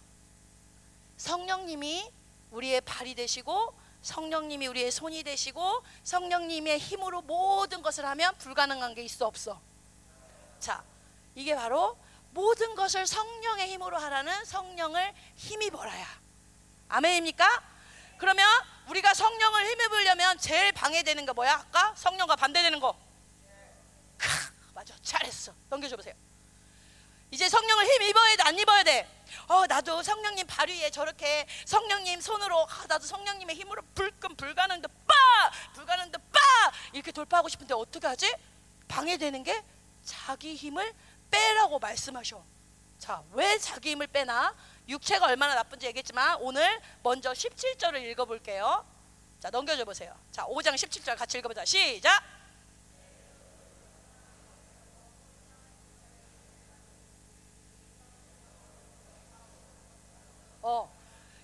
성령님이 우리의 발이 되시고 성령님이 우리의 손이 되시고 성령님의 힘으로 모든 것을 하면 불가능한 게 있어 없어? 자, 이게 바로 모든 것을 성령의 힘으로 하라는 성령을 힘입어라야. 아멘입니까? 그러면 우리가 성령을 힘입으려면 제일 방해되는 거 뭐야? 아까 성령과 반대되는 거. 크, 맞아, 잘했어. 넘겨줘 보세요. 이제 성령을 힘입어야 돼, 안 입어야 돼? 어, 나도 성령님 발 위에 저렇게 성령님 손으로 아, 나도 성령님의 힘으로 불끈 불가능도 빠, 불가능도 빠 이렇게 돌파하고 싶은데 어떻게 하지? 방해되는 게 자기 힘을 빼라고 말씀하셔. 자, 왜 자기 힘을 빼나? 육체가 얼마나 나쁜지 얘기했지만 오늘 먼저 17절을 읽어볼게요. 자, 넘겨줘 보세요. 자, 5장 17절 같이 읽어보자. 시작.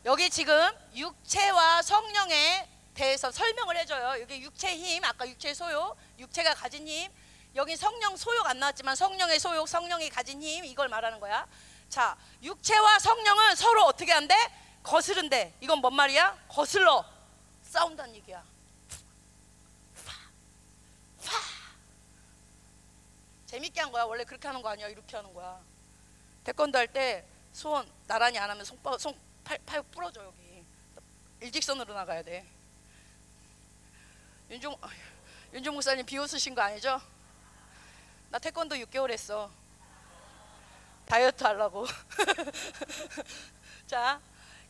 여기 지금 육체와 성령에 대해서 설명을 해줘요. 여기 육체 힘, 아까 육체 소욕, 육체가 가진 힘. 여기 성령 소욕 안 나왔지만 성령의 소욕, 성령이 가진 힘 이걸 말하는 거야. 자, 육체와 성령은 서로 어떻게 한대? 거스른대. 이건 뭔 말이야? 거슬러 싸운다는 얘기야. 재밌게 한 거야. 원래 그렇게 하는 거 아니야. 이렇게 하는 거야. 태권도 할 때 손 나란히 안 하면 손, 손 팔, 팔 부러져 여기. 일직선으로 나가야 돼. 윤종 윤종 목사님 비웃으신 거 아니죠? 나 태권도 6개월 했어. 다이어트 하려고. 자,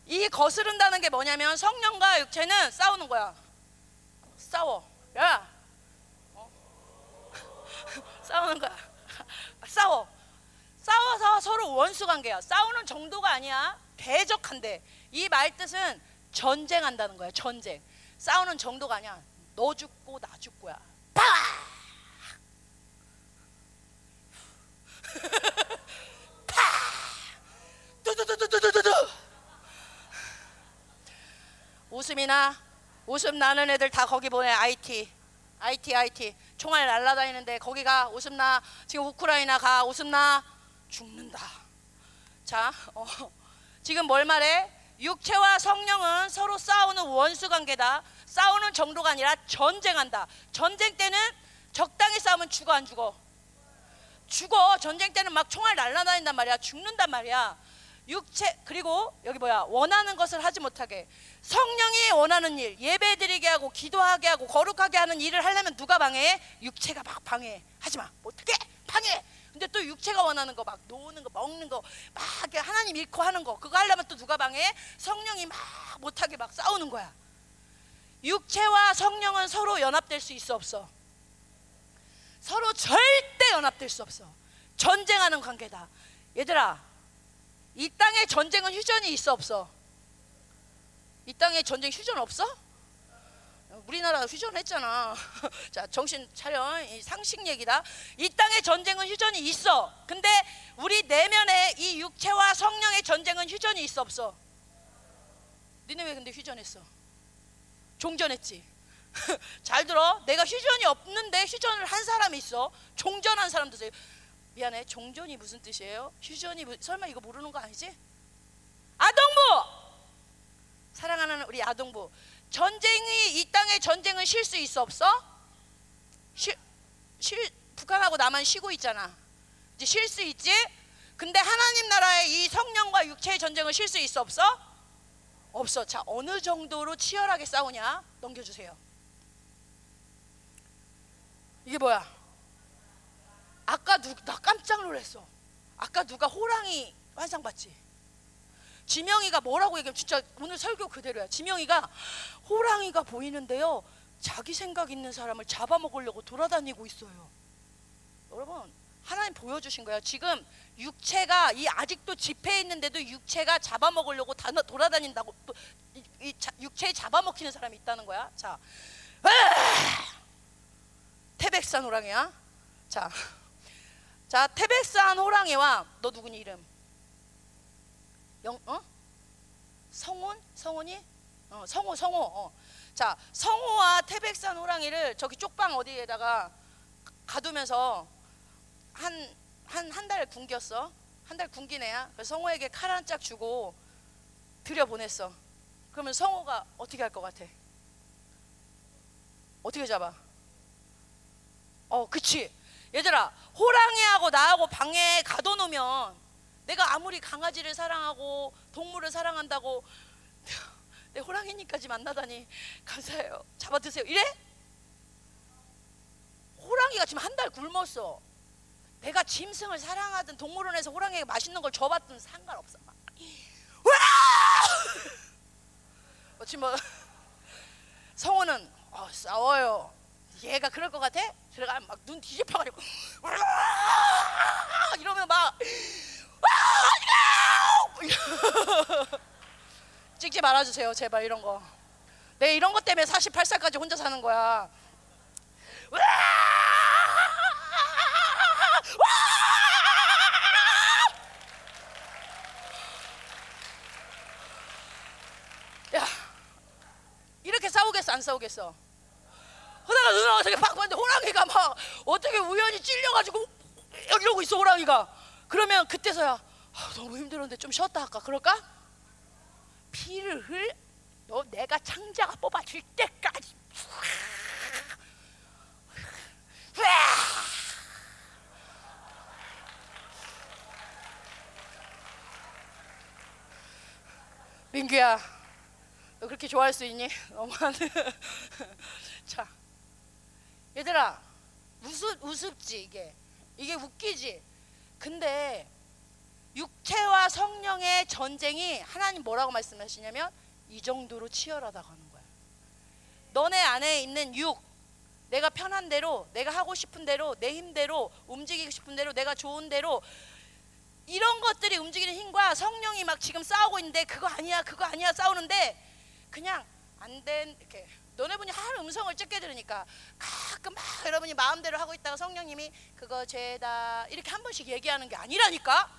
이 거스른다는 게 뭐냐면 성령과 육체는 싸우는 거야. 싸워. 야. 어? 싸우는 거야. 싸워. 싸워서 서로 원수 관계야. 싸우는 정도가 아니야. 대적한대. 이말 뜻은 전쟁한다는 거야. 전쟁. 싸우는 정도가 아니야. 너 죽고 나 죽고야. 파! 파! 두두두두두두두. 웃음이나 웃음 나는 애들 다 거기 보내 IT. IT IT 총알 날라다니는데 거기가 웃음 나 지금 우크라이나 가 웃음 나 죽는다. 자, 어, 지금 뭘 말해? 육체와 성령은 서로 싸우는 원수 관계다. 싸우는 정도가 아니라 전쟁한다. 전쟁 때는 적당히 싸우면 죽어 안 죽어? 죽어. 전쟁 때는 막 총알 날라다닌단 말이야. 죽는단 말이야. 육체 그리고 여기 뭐야? 원하는 것을 하지 못하게. 성령이 원하는 일, 예배드리게 하고 기도하게 하고 거룩하게 하는 일을 하려면 누가 방해해? 육체가 막 방해해. 하지 마. 못하게 방해. 근데 또 육체가 원하는 거 막 노는 거 먹는 거 막 하나님 잃고 하는 거 그거 하려면 또 누가 방해해? 성령이 막 못하게 막 싸우는 거야. 육체와 성령은 서로 연합될 수 있어 없어? 서로 절대 연합될 수 없어. 전쟁하는 관계다. 얘들아, 이 땅에 전쟁은 휴전이 있어 없어? 이 땅에 전쟁 휴전 없어? 우리나라 휴전했잖아. 자, 정신 차려. 이 상식 얘기다. 이 땅에 전쟁은 휴전이 있어. 근데 우리 내면에 이 육체와 성령의 전쟁은 휴전이 있어 없어? 니네 왜 근데 휴전했어? 종전했지. 잘 들어. 내가 휴전이 없는데 휴전을 한 사람이 있어. 종전한 사람도 있어요. 미안해. 종전이 무슨 뜻이에요? 휴전이 무, 설마 이거 모르는 거 아니지? 아동부. 사랑하는 우리 아동부. 전쟁이 이 땅에 전쟁은 쉴 수 있어 없어? 쉴, 쉴 북한하고 남한 쉬고 있잖아. 이제 쉴 수 있지? 근데 하나님 나라의 이 성령과 육체의 전쟁을 쉴 수 있어 없어? 없어. 자, 어느 정도로 치열하게 싸우냐? 넘겨주세요. 이게 뭐야? 아까 누, 나 깜짝 놀랐어. 아까 누가 호랑이 환상 봤지? 지명이가 뭐라고 얘기하면 진짜 오늘 설교 그대로야. 지명이가 호랑이가 보이는데요. 자기 생각 있는 사람을 잡아먹으려고 돌아다니고 있어요. 여러분, 하나님 보여주신 거예요. 지금 육체가 이 아직도 집회에 있는데도 육체가 잡아먹으려고 다 돌아다닌다고 이, 이 자, 육체에 잡아먹히는 사람이 있다는 거야. 자, 태백산 호랑이야. 자, 자 태백산 호랑이와 너 누구니 이름? 영, 어? 성훈? 성훈이? 어, 성호, 성호. 어. 자, 성호와 태백산 호랑이를 저기 쪽방 어디에다가 가두면서 한 한 한 달 굶겼어. 한 달 굶긴 애야. 그래서 성호에게 칼 한 짝 주고 들여 보냈어. 그러면 성호가 어떻게 할 것 같아? 어떻게 잡아? 어, 그치. 얘들아, 호랑이하고 나하고 방에 가둬놓으면 내가 아무리 강아지를 사랑하고 동물을 사랑한다고 내 호랑이님까지 만나다니 감사해요. 잡아 드세요. 이래? 호랑이가 지금 한 달 굶었어. 내가 짐승을 사랑하든 동물원에서 호랑이에게 맛있는 걸 줘봤든 상관없어. 막. 와! 어, 뭐 성우는 어, 싸워요. 얘가 그럴 것 같아? 들어가 막 눈 뒤집혀가지고 이러면 막 찍지 말아주세요 제발 이런 거. 내 이런 것 때문에 48살까지 혼자 사는 거야. 안 싸우겠어? 하다가 누나가 어떻게 팍 봤는데 호랑이가 막 어떻게 우연히 찔려가지고 이러고 있어 호랑이가 그러면 그때서야 아, 너무 힘들었는데 좀 쉬었다 할까 그럴까? 피를 흘? 너 내가 창자가 뽑아줄 때까지 민규야 너 그렇게 좋아할 수 있니? 너무하네 자 얘들아 우습, 우습지 이게. 이게 웃기지? 근데 육체와 성령의 전쟁이 하나님 뭐라고 말씀하시냐면 이 정도로 치열하다고 하는 거야. 너네 안에 있는 육 내가 편한 대로 내가 하고 싶은 대로 내 힘대로 움직이고 싶은 대로 내가 좋은 대로 이런 것들이 움직이는 힘과 성령이 막 지금 싸우고 있는데 그거 아니야 그거 아니야 싸우는데 그냥 안 된 이렇게 너네분이 한 음성을 ጭ게 들으니까 가끔 막 여러분이 마음대로 하고 있다가 성령님이 그거 죄다 이렇게 한 번씩 얘기하는 게 아니라니까?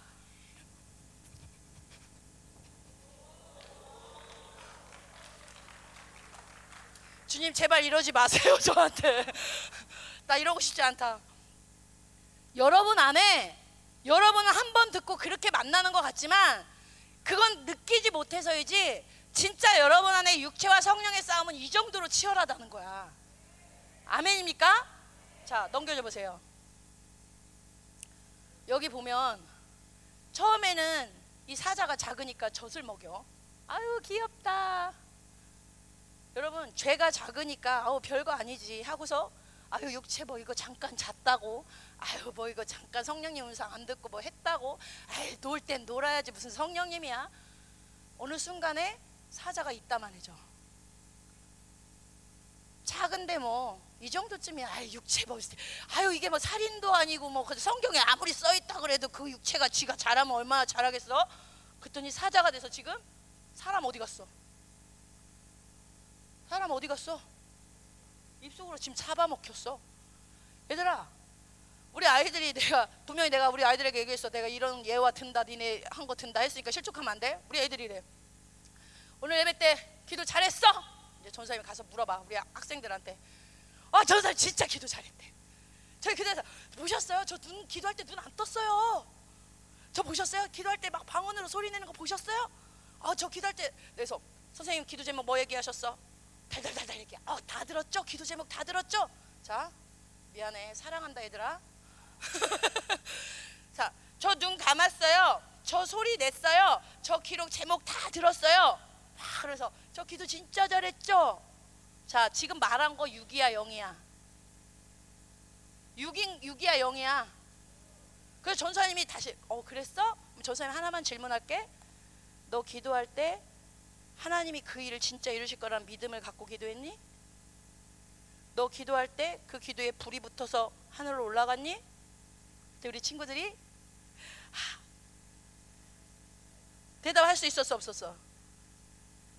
주님 제발 이러지 마세요 저한테. 나 이러고 싶지 않다. 여러분 안에 여러분은 한 번 듣고 그렇게 만나는 것 같지만 그건 느끼지 못해서이지 진짜 여러분 안에 육체와 성령의 싸움은 이 정도로 치열하다는 거야. 아멘입니까? 자, 넘겨줘 보세요. 여기 보면 처음에는 이 사자가 작으니까 젖을 먹여. 아유, 귀엽다. 여러분, 죄가 작으니까 아우 별거 아니지 하고서 아유 육체 뭐 이거 잠깐 잤다고 아유 뭐 이거 잠깐 성령님 음성 안 듣고 뭐 했다고 아이 놀 땐 놀아야지 무슨 성령님이야 어느 순간에 사자가 있다만 해죠 작은데 뭐 이 정도쯤이야 아유 육체 뭐 아유 이게 뭐 살인도 아니고 뭐 성경에 아무리 써 있다 그래도 그 육체가 쥐가 잘하면 얼마나 잘하겠어 그랬더니 사자가 돼서 지금 사람 어디 갔어 사람 어디 갔어 입속으로 지금 잡아먹혔어. 얘들아, 우리 아이들이 내가 분명히 내가 우리 아이들에게 얘기했어. 내가 이런 예와 든다, 니네 한 거 든다 했으니까 실족하면 안 돼. 우리 애들이래. 오늘 예배 때 기도 잘했어? 이제 전사님이 가서 물어봐. 우리 학생들한테. 아, 전사님 진짜 기도 잘했대. 저희 그래서 보셨어요? 저 눈 기도할 때 눈 안 떴어요. 저 보셨어요? 기도할 때 막 방언으로 소리 내는 거 보셨어요? 아, 저 기도할 때 그래서 선생님 기도 제목 뭐 얘기하셨어? 달달달달 이렇게 어, 다 들었죠? 기도 제목 다 들었죠? 자 미안해 사랑한다 얘들아 자 저 눈 감았어요 저 소리 냈어요 저 기록 제목 다 들었어요 아, 그래서 저 기도 진짜 잘했죠? 자 지금 말한 거 6이야 0이야 6인 6이야 0이야 그래서 전사님이 다시 어 그랬어? 전사님 하나만 질문할게 너 기도할 때 하나님이 그 일을 진짜 이루실 거란 믿음을 갖고 기도했니? 너 기도할 때 그 기도에 불이 붙어서 하늘로 올라갔니? 우리 친구들이 하, 대답할 수 있었어 없었어?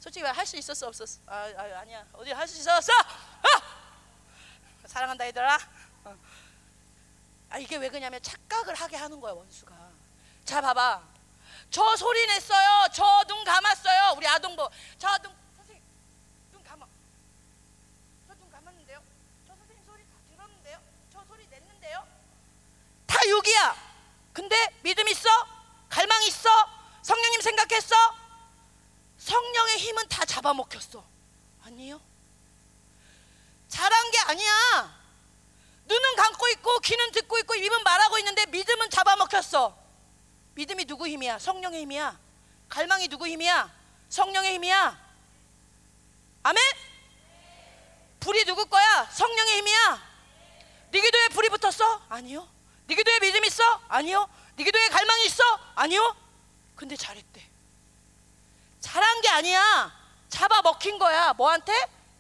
솔직히 할 수 있었어 없었어? 아, 아 아니야 어디 할 수 있었어? 아! 사랑한다 얘들아. 어. 아 이게 왜 그러냐면 착각을 하게 하는 거야 원수가. 자 봐봐. 저 소리 냈어요. 저 눈 감았어요. 우리 아동부. 저 눈, 선생님, 눈 감아. 저 눈 감았는데요. 저 소리 다 들었는데요. 저 소리 냈는데요. 다 6이야. 근데 믿음 있어? 갈망 있어? 성령님 생각했어? 성령의 힘은 다 잡아먹혔어. 아니요. 잘한 게 아니야. 눈은 감고 있고 귀는 듣고 있고 입은 말하고 있는데 믿음은 잡아먹혔어. 믿음이 누구 힘이야? 성령의 힘이야. 갈망이 누구 힘이야? 성령의 힘이야. 아멘? 불이 누구 거야? 성령의 힘이야. 네 기도에 불이 붙었어? 아니요. 네 기도에 믿음 있어? 아니요. 네 기도에 갈망이 있어? 아니요. 근데 잘했대. 잘한 게 아니야. 잡아 먹힌 거야. 뭐한테?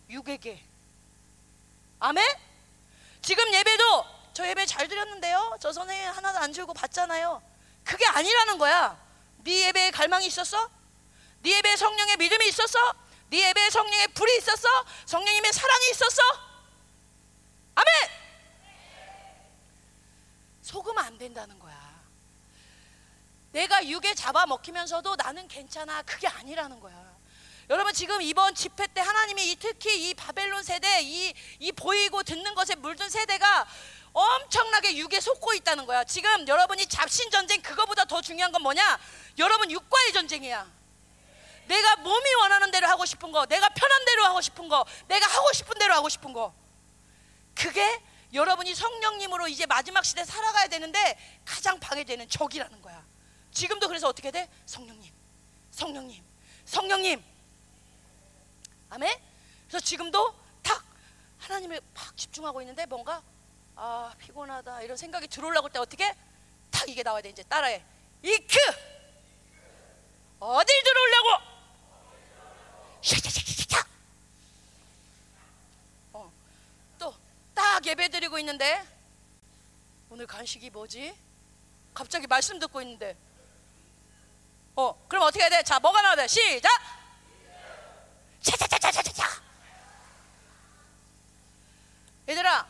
육에게. 아멘? 지금 예배도 저 예배 잘 드렸는데요. 저 선생님 하나도 안 주고 봤잖아요. 그게 아니라는 거야. 네 예배에 갈망이 있었어? 네 예배에 성령의 믿음이 있었어? 네 예배에 성령의 불이 있었어? 성령님의 사랑이 있었어? 아멘. 속으면 안 된다는 거야. 내가 육에 잡아 먹히면서도 나는 괜찮아. 그게 아니라는 거야. 여러분 지금 이번 집회 때 하나님이 이 특히 이 바벨론 세대 이, 이 보이고 듣는 것에 물든 세대가 엄청나게 육에 속고 있다는 거야. 지금 여러분이 잡신 전쟁 그거보다 더 중요한 건 뭐냐? 여러분 육과의 전쟁이야. 내가 몸이 원하는 대로 하고 싶은 거, 내가 편한 대로 하고 싶은 거, 내가 하고 싶은 대로 하고 싶은 거. 그게 여러분이 성령님으로 이제 마지막 시대 살아가야 되는데 가장 방해되는 적이라는 거야. 지금도 그래서 어떻게 돼? 성령님, 성령님, 성령님. 아멘. 그래서 지금도 탁 하나님을 막 집중하고 있는데 뭔가 아 피곤하다 이런 생각이 들어올라고 때 어떻게 탁 이게 나와야 돼 이제 따라해. 이크 어딜 들어오려고? 샤샤샤샤샤. 어, 또딱 예배 드리고 있는데 오늘 간식이 뭐지? 갑자기 말씀 듣고 있는데 어 그럼 어떻게 해야 돼? 자 뭐가 나와야 돼? 시작 차차차차차차 얘들아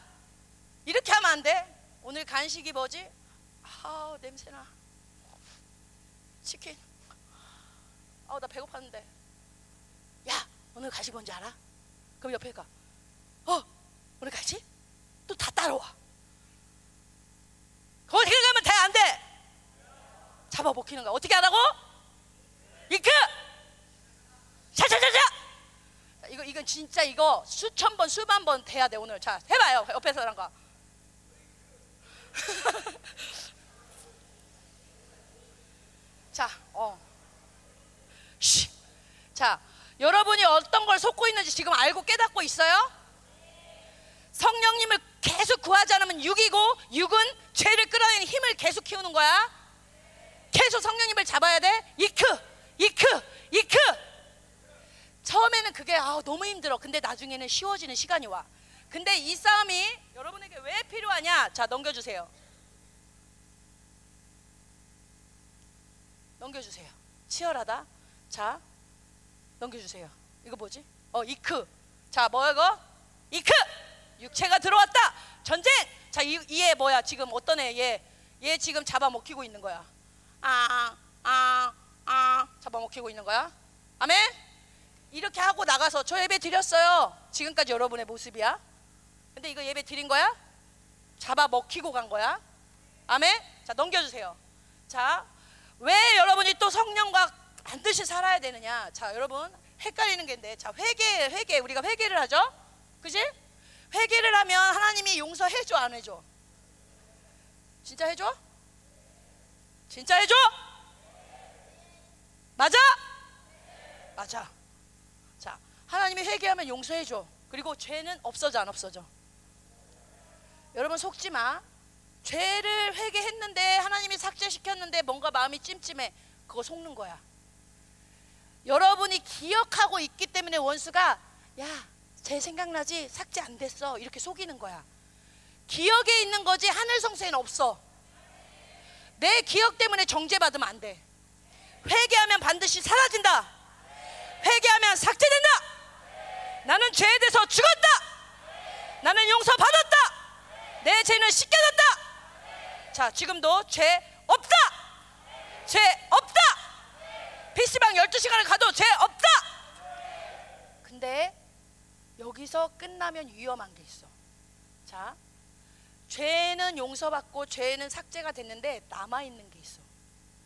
이렇게 하면 안 돼? 오늘 간식이 뭐지? 아 냄새나 치킨 아우 나 배고팠는데 야 오늘 간식 뭔지 알아? 그럼 옆에 가 어? 오늘 간식? 또 다 따라와 어떻게 가면 돼? 안 돼? 잡아 먹히는 거야 어떻게 하라고? 이크 차차차차 자, 이거 이건 진짜 이거 수천 번 수만 번 돼야 돼 오늘 자 해봐요 옆에서 하는 거 자, 어. 여러분이 어떤 걸 속고 있는지 지금 알고 깨닫고 있어요? 성령님을 계속 구하지 않으면 육이고 육은 죄를 끌어내는 힘을 계속 키우는 거야. 계속 성령님을 잡아야 돼. 이크, 이크, 이크. 처음에는 그게 아, 너무 힘들어. 근데 나중에는 쉬워지는 시간이 와. 근데 이 싸움이 여러분에게 왜 필요하냐? 자, 넘겨주세요. 넘겨주세요. 치열하다. 자, 넘겨주세요. 이거 뭐지? 어, 이크. 자, 뭐야 이거? 이크. 육체가 들어왔다. 전쟁. 자, 이, 얘 뭐야? 지금 어떤 애? 얘, 얘 지금 잡아먹히고 있는 거야. 아, 아, 아, 잡아먹히고 있는 거야. 아멘. 이렇게 하고 나가서 저 예배 드렸어요. 지금까지 여러분의 모습이야. 근데 이거 예배 드린 거야? 잡아먹히고 간 거야. 아멘. 자, 넘겨주세요. 자, 왜 여러분이 또 성령과 반드시 살아야 되느냐? 자, 여러분 헷갈리는 게 있는데, 자 회개, 회개 우리가 회개를 하죠, 그지? 회개를 하면 하나님이 용서해줘, 안 해줘? 진짜 해줘? 진짜 해줘? 맞아? 맞아. 자, 하나님이 회개하면 용서해 줘. 그리고 죄는 없어져, 안 없어져? 여러분 속지 마. 죄를 회개했는데 하나님이 삭제시켰는데 뭔가 마음이 찜찜해. 그거 속는 거야. 여러분이 기억하고 있기 때문에 원수가 야, 제 생각나지? 삭제 안 됐어. 이렇게 속이는 거야. 기억에 있는 거지 하늘 성소에는 없어. 내 기억 때문에 정죄받으면 안 돼. 회개하면 반드시 사라진다. 회개하면 삭제된다. 나는 죄에 대해서 죽었다. 나는 용서받았다. 내 죄는 씻겨졌다. 자, 지금도 죄 없다. 죄 없다. PC방 12시간을 가도 죄 없다. 근데 여기서 끝나면 위험한 게 있어. 자, 죄는 용서받고 죄는 삭제가 됐는데 남아 있는 게 있어.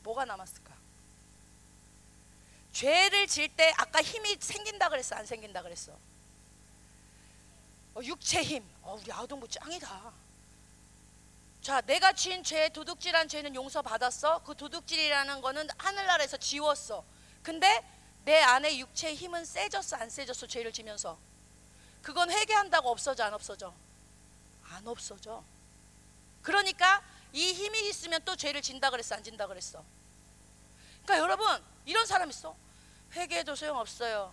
뭐가 남았을까? 죄를 질 때 아까 힘이 생긴다 그랬어, 안 생긴다 그랬어? 어, 육체 힘. 어, 우리 아동부 짱이다. 자, 내가 지은 죄, 도둑질한 죄는 용서받았어. 그 도둑질이라는 거는 하늘나라에서 지웠어. 근데 내 안에 육체의 힘은 세졌어, 안 세졌어, 죄를 지면서. 그건 회개한다고 없어져, 안 없어져? 안 없어져. 그러니까 이 힘이 있으면 또 죄를 진다 그랬어, 안 진다 그랬어? 그러니까 여러분, 이런 사람 있어. 회개해도 소용없어요.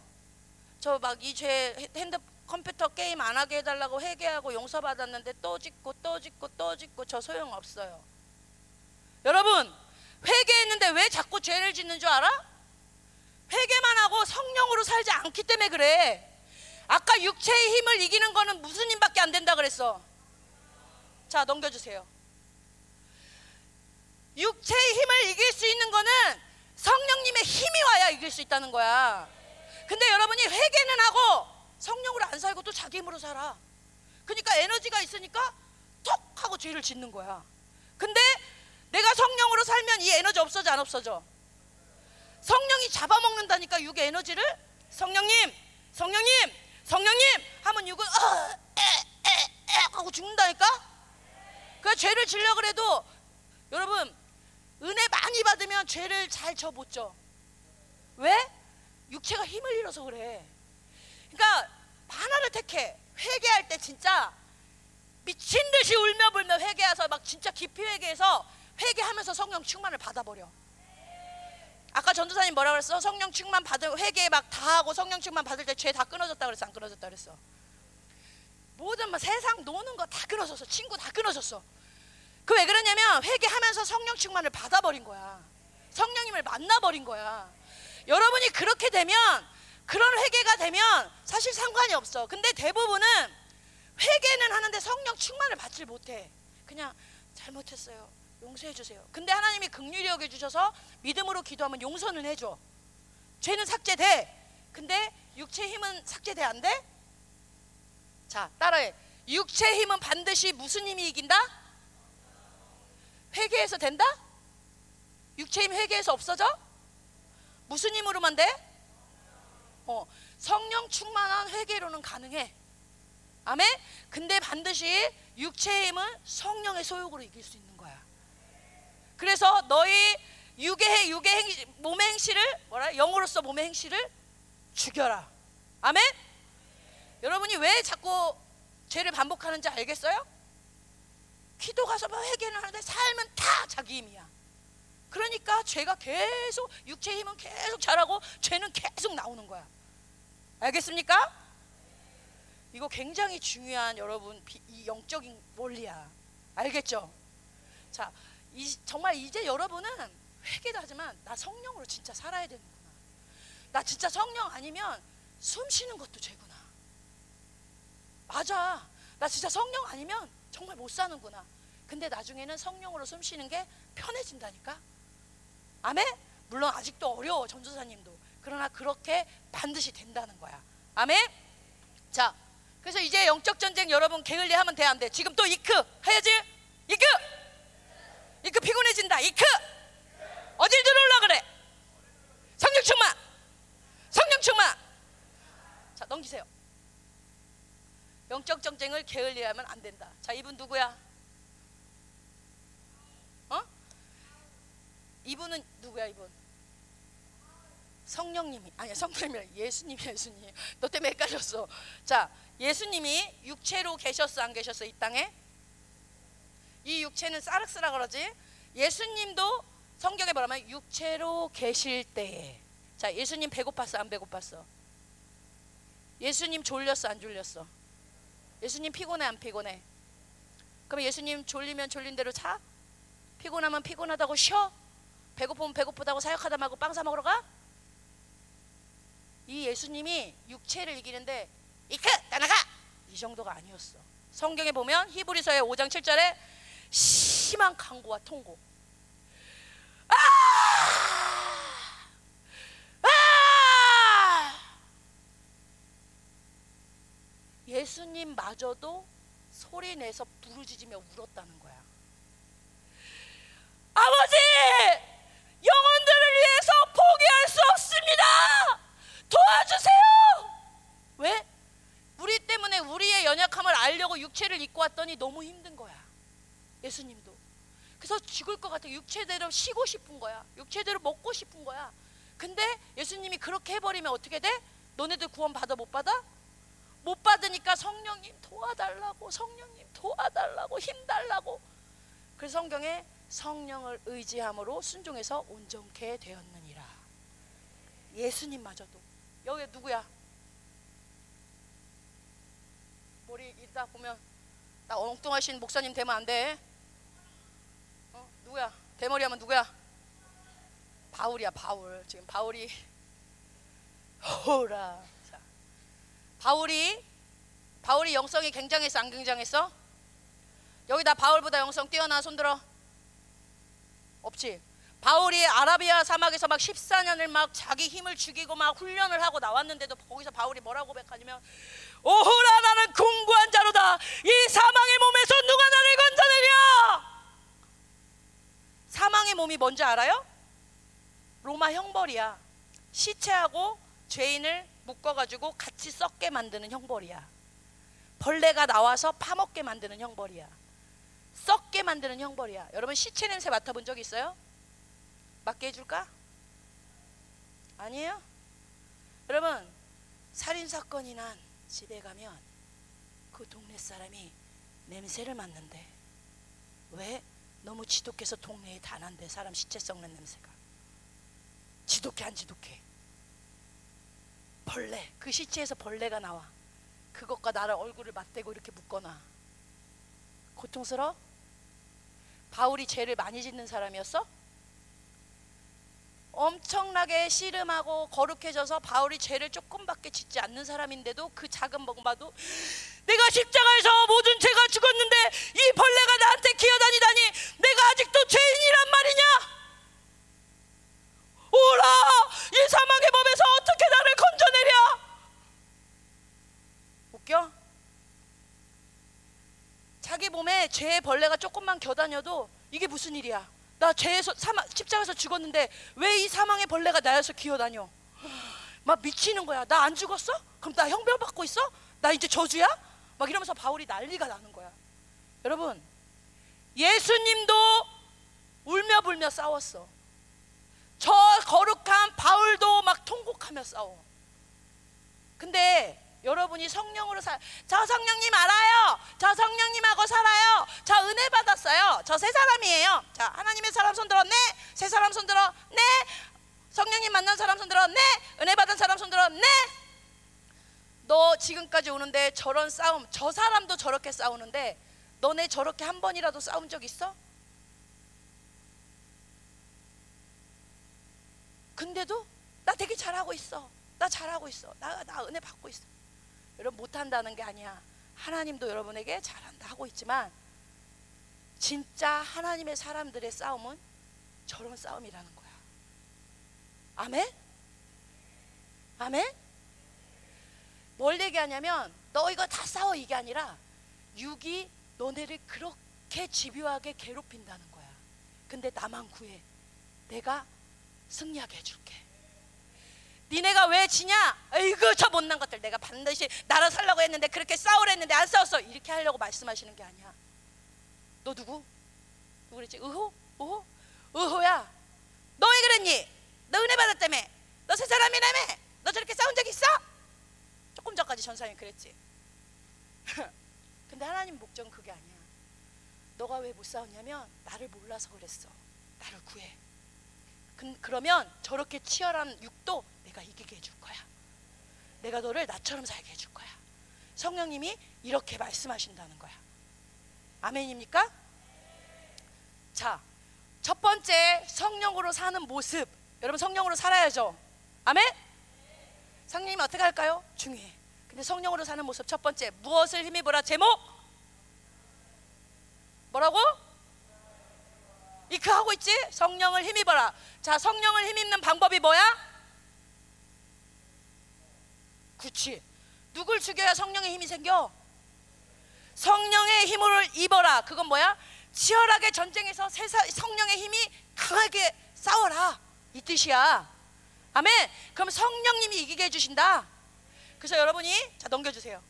저 막 이 죄 핸드 컴퓨터 게임 안 하게 해달라고 회개하고 용서받았는데 또 짓고 또 짓고 또 짓고 저 소용없어요. 여러분 회개했는데 왜 자꾸 죄를 짓는 줄 알아? 회개만 하고 성령으로 살지 않기 때문에 그래. 아까 육체의 힘을 이기는 거는 무슨 힘밖에 안 된다 그랬어. 자 넘겨주세요. 육체의 힘을 이길 수 있는 거는 성령님의 힘이 와야 이길 수 있다는 거야. 근데 여러분이 회개는 하고 성령으로 안 살고 또 자기 힘으로 살아. 그러니까 에너지가 있으니까 톡 하고 죄를 짓는 거야. 근데 내가 성령으로 살면 이 에너지 없어져 안 없어져? 성령이 잡아먹는다니까 육의 에너지를 성령님, 성령님, 성령님 하면 육은 어, 에, 에, 에 하고 죽는다니까. 그 죄를 지려 그래도 여러분 은혜 많이 받으면 죄를 잘 져 못 져. 왜? 육체가 힘을 잃어서 그래. 그러니까 하나를 택해. 회개할 때 진짜 미친 듯이 울며 불며 회개해서 막 진짜 깊이 회개해서 회개하면서 성령 충만을 받아버려. 아까 전도사님 뭐라 그랬어? 성령 충만 받을 회개 막 다 하고 성령 충만 받을 때 죄 다 끊어졌다 그랬어? 안 끊어졌다 그랬어? 모든 뭐 세상 노는 거 다 끊어졌어. 친구 다 끊어졌어. 그 왜 그러냐면 회개하면서 성령 충만을 받아버린 거야. 성령님을 만나버린 거야. 여러분이 그렇게 되면 그런 회개가 되면 사실 상관이 없어. 근데 대부분은 회개는 하는데 성령 충만을 받질 못해. 그냥 잘못했어요. 용서해 주세요. 근데 하나님이 극률히 여겨 주셔서 믿음으로 기도하면 용서는 해 줘. 죄는 삭제돼. 근데 육체 힘은 삭제돼 안 돼? 자 따라해. 육체 힘은 반드시 무슨 힘이 이긴다? 회개해서 된다? 육체 힘 회개해서 없어져? 무슨 힘으로만 돼? 어, 성령 충만한 회개로는 가능해. 아멘? 근데 반드시 육체의 힘은 성령의 소욕으로 이길 수 있는 거야. 그래서 너희 육의 육의 행 몸의 행실을 뭐라 영으로서 몸의 행실을 죽여라. 아멘? 여러분이 왜 자꾸 죄를 반복하는지 알겠어요? 기도 가서 막 회개는 하는데 삶은 다 자기 힘이야. 그러니까 죄가 계속 육체 힘은 계속 자라고 죄는 계속 나오는 거야. 알겠습니까? 이거 굉장히 중요한 여러분 비- 이 영적인 원리야. 알겠죠? 자, 이, 정말 이제 여러분은 회개도 하지만 나 성령으로 진짜 살아야 되는구나. 나 진짜 성령 아니면 숨 쉬는 것도 죄구나. 맞아. 나 진짜 성령 아니면 정말 못 사는구나. 근데 나중에는 성령으로 숨 쉬는 게 편해진다니까. 아멘? 물론 아직도 어려워 전도사님도. 그러나 그렇게 반드시 된다는 거야. 아멘? 자, 그래서 이제 영적 전쟁 여러분 게을리 하면 돼 안 돼? 지금 또 이크 해야지. 이크. 이크 피곤해진다. 이크. 어딜 들어올라 그래? 성령 충만. 성령 충만. 자, 넘기세요. 영적 전쟁을 게을리하면 안 된다. 자, 이분 누구야? 어? 이분은 누구야, 이분? 성령님이 아니야 성령님이 예수님 예수님 너 때문에 헷갈렸어 자 예수님이 육체로 계셨어 안 계셨어 이 땅에 이 육체는 사르스라 그러지 예수님도 성경에 뭐라면 육체로 계실 때에 자 예수님 배고팠어 안 배고팠어 예수님 졸렸어 안 졸렸어 예수님 피곤해 안 피곤해 그럼 예수님 졸리면 졸린 대로 자 피곤하면 피곤하다고 쉬어 배고프면 배고프다고 사역하다 말고 빵 사 먹으러 가? 이 예수님이 육체를 이기는데 이크 따라가 이 정도가 아니었어. 성경에 보면 히브리서의 5장 7절에 심한 강고와 통고. 아! 아! 예수님마저도 소리 내서 부르짖으며 울었다는 거야. 아버지, 영혼들을 위해서 포기할 수 없습니다. 도와주세요. 왜? 우리 때문에 우리의 연약함을 알려고 육체를 입고 왔더니 너무 힘든 거야. 예수님도. 그래서 죽을 것 같아. 육체대로 쉬고 싶은 거야. 육체대로 먹고 싶은 거야. 근데 예수님이 그렇게 해버리면 어떻게 돼? 너네들 구원 받아 못 받아? 못 받으니까 성령님 도와달라고 성령님 도와달라고 힘 달라고. 그래서 성경에 성령을 의지함으로 순종해서 온전케 되었느니라. 예수님마저도 여기 누구야? 머리 이따 보면 나 엉뚱하신 목사님 되면 안 돼. 어 누구야? 대머리 하면 누구야? 바울이야 바울. 지금 바울이 호라. 자, 바울이 바울이 영성이 굉장했어 안 굉장했어? 여기다 바울보다 영성 뛰어나 손들어. 없지. 바울이 아라비아 사막에서 막 14년을 막 자기 힘을 죽이고 막 훈련을 하고 나왔는데도 거기서 바울이 뭐라고 고백하냐면 오호라 나는 공고한 자로다 이 사망의 몸에서 누가 나를 건져내랴 사망의 몸이 뭔지 알아요? 로마 형벌이야 시체하고 죄인을 묶어가지고 같이 썩게 만드는 형벌이야 벌레가 나와서 파먹게 만드는 형벌이야 썩게 만드는 형벌이야 여러분 시체 냄새 맡아본 적 있어요? 맡게 해줄까? 아니에요? 여러분 살인 사건이 난 집에 가면 그 동네 사람이 냄새를 맡는데 왜? 너무 지독해서 동네에 다 난대 사람 시체 썩는 냄새가 지독해 안 지독해 벌레 그 시체에서 벌레가 나와 그것과 나를 얼굴을 맞대고 이렇게 묶어놔 고통스러워? 바울이 죄를 많이 짓는 사람이었어? 엄청나게 씨름하고 거룩해져서 바울이 죄를 조금밖에 짓지 않는 사람인데도 그 작은 먹음바도 내가 십자가에서 모든 죄가 죽었는데 이 벌레가 나한테 기어다니다니 내가 아직도 죄인이란 말이냐? 오라 이 사망의 몸에서 어떻게 나를 건져내랴? 웃겨? 자기 몸에 죄의 벌레가 조금만 겨다녀도 이게 무슨 일이야? 나 죄에서 사망, 십자가에서 죽었는데 왜 이 사망의 벌레가 나여서 기어다녀? 막 미치는 거야. 나 안 죽었어? 그럼 나 형벌 받고 있어? 나 이제 저주야? 막 이러면서 바울이 난리가 나는 거야. 여러분, 예수님도 울며 불며 싸웠어. 저 거룩한 바울도 막 통곡하며 싸워. 근데 여러분이 성령으로 살, 저 성령님 알아요. 저 성령님하고 살아요. 저 은혜 받았어요. 저 세 사람이에요. 자, 하나님의 사람 손들어. 네. 세 사람 손들어. 네. 성령님 만난 사람 손들어. 네. 은혜 받은 사람 손들어. 네. 너 지금까지 오는데 저런 싸움, 저 사람도 저렇게 싸우는데 너네 저렇게 한 번이라도 싸운 적 있어? 근데도 나 되게 잘하고 있어. 나 잘하고 있어. 나, 나 은혜 받고 있어. 여러분 못한다는 게 아니야. 하나님도 여러분에게 잘한다 하고 있지만 진짜 하나님의 사람들의 싸움은 저런 싸움이라는 거야. 아멘? 아멘? 뭘 얘기하냐면 너 이거 다 싸워 이게 아니라 육이 너네를 그렇게 집요하게 괴롭힌다는 거야. 근데 나만 구해. 내가 승리하게 해줄게. 니네가 왜 지냐? 에이구 저 못난 것들 내가 반드시 나라 살라고 했는데 그렇게 싸우려 했는데 안 싸웠어 이렇게 하려고 말씀하시는 게 아니야 너 누구? 누구 그랬지? 의호? 의호? 의호야 너 왜 그랬니? 너 은혜 받았다며 너 새 사람이라며 너 저렇게 싸운 적 있어? 조금 전까지 전사님이 그랬지 근데 하나님 목적은 그게 아니야 너가 왜 못 싸웠냐면 나를 몰라서 그랬어 나를 구해 그, 그러면 저렇게 치열한 육도 내가 이기게 해줄 거야. 내가 너를 나처럼 살게 해줄 거야. 성령님이 이렇게 말씀하신다는 거야. 아멘입니까? 자, 첫 번째 성령으로 사는 모습. 여러분 성령으로 살아야죠. 아멘? 성령님 어떻게 할까요? 중요해. 근데 성령으로 사는 모습 첫 번째 무엇을 힘입어라 제목? 뭐라고? 이크 하고 있지? 성령을 힘입어라. 자, 성령을 힘입는 방법이 뭐야? 그치. 누굴 죽여야 성령의 힘이 생겨? 성령의 힘을 입어라. 그건 뭐야? 치열하게 전쟁에서 성령의 힘이 강하게 싸워라. 이 뜻이야. 아멘. 그럼 성령님이 이기게 해주신다. 그래서 여러분이 자 넘겨주세요.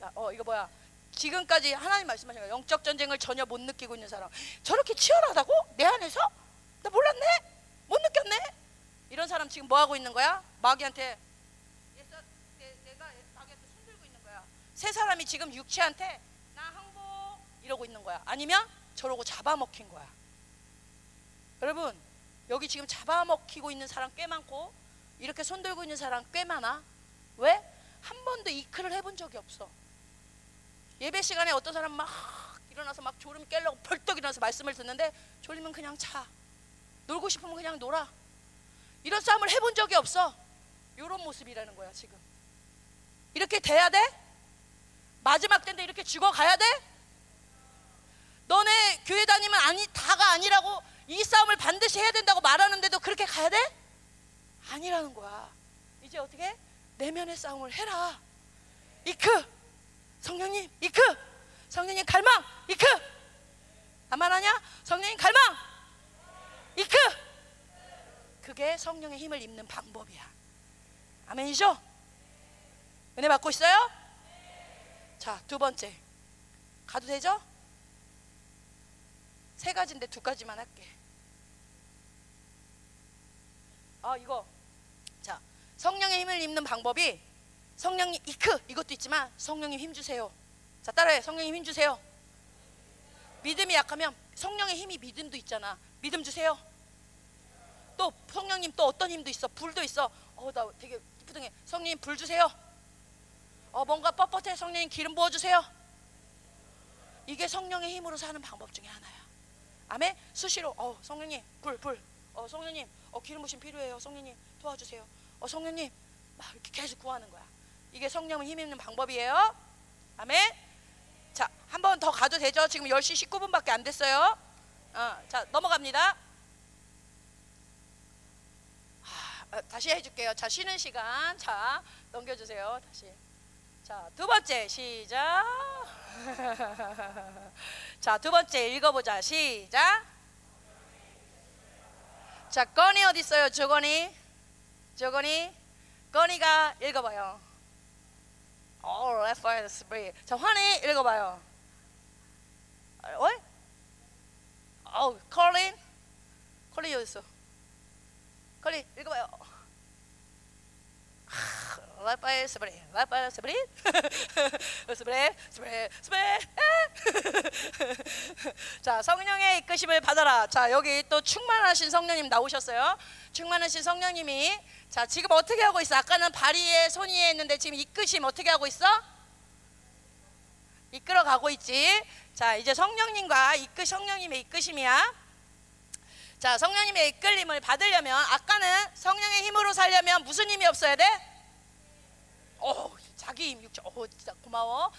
자, 어 이거 뭐야? 지금까지 하나님 말씀하신 거 영적 전쟁을 전혀 못 느끼고 있는 사람. 저렇게 치열하다고? 내 안에서? 나 몰랐네? 못 느꼈네? 이런 사람 지금 뭐 하고 있는 거야? 마귀한테 내가 마귀한테 손들고 있는 거야. 세 사람이 지금 육체한테 나 항복! 이러고 있는 거야. 아니면 저러고 잡아먹힌 거야. 여러분 여기 지금 잡아먹히고 있는 사람 꽤 많고 이렇게 손들고 있는 사람 꽤 많아? 왜? 한 번도 이크를 해본 적이 없어 예배 시간에 어떤 사람 막 일어나서 막 졸음 깨려고 벌떡 일어나서 말씀을 듣는데 졸리면 그냥 자. 놀고 싶으면 그냥 놀아. 이런 싸움을 해본 적이 없어. 이런 모습이라는 거야 지금. 이렇게 돼야 돼? 마지막 때인데 이렇게 죽어가야 돼? 너네 교회 다니면 아니 다가 아니라고 이 싸움을 반드시 해야 된다고 말하는데도 그렇게 가야 돼? 아니라는 거야. 이제 어떻게 내면의 싸움을 해라. 이크 성령님 이크 성령님 갈망 이크 안 말하냐? 성령님 갈망 이크 그게 성령의 힘을 입는 방법이야. 아멘이죠? 은혜 받고 있어요? 자, 두 번째. 가도 되죠? 세 가지인데 두 가지만 할게. 아, 이거. 자, 성령의 힘을 입는 방법이 성령님 이크 이것도 있지만 성령님 힘 주세요. 자, 따라해. 성령님 힘 주세요. 믿음이 약하면 성령의 힘이 믿음도 있잖아. 믿음 주세요. 또 성령님 또 어떤 힘도 있어. 불도 있어. 어, 나 되게 기쁘등해. 성령님 불 주세요. 어, 뭔가 뻣뻣해. 성령님 기름 부어 주세요. 이게 성령의 힘으로 사는 방법 중에 하나야. 아멘. 수시로 어, 성령님 불 불. 어, 성령님 어, 기름 부심 필요해요. 성령님 도와주세요. 어, 성령님 막 이렇게 계속 구하는 거야. 이게 성령의 힘 있는 방법이에요. 아멘. 자, 한 번 더 가도 되죠? 지금 10시 19분밖에 안 됐어요. 어, 자, 넘어갑니다. 아, 다시 해줄게요. 자, 쉬는 시간. 자, 넘겨주세요. 다시. 자, 두 번째 시작. 자, 두 번째 읽어보자. 시작. 자, 건이 어디 있어요? 저건이. 저건이. 건이가 읽어봐요. All efforts free. 자, 환희 읽어봐요. 어? 어, 컬린. 컬린 어디 있어? 컬린 읽어봐요. 라이파이 스프레 라이파이 스프레 스프레 스프레 스프레 자 성령의 이끄심을 받아라. 자 여기 또 충만하신 성령님 나오셨어요. 충만하신 성령님이 자 지금 어떻게 하고 있어? 아까는 발위에 손 위에 했는데 지금 이끄심 어떻게 하고 있어? 이끌어 가고 있지. 자 이제 성령님과 이끄 성령님의 이끄심이야. 자 성령님의 이끌림을 받으려면 아까는 성령의 힘으로 살려면 무슨 힘이 없어야 돼? 어, 자기 힘 육체. 어, 진짜 고마워.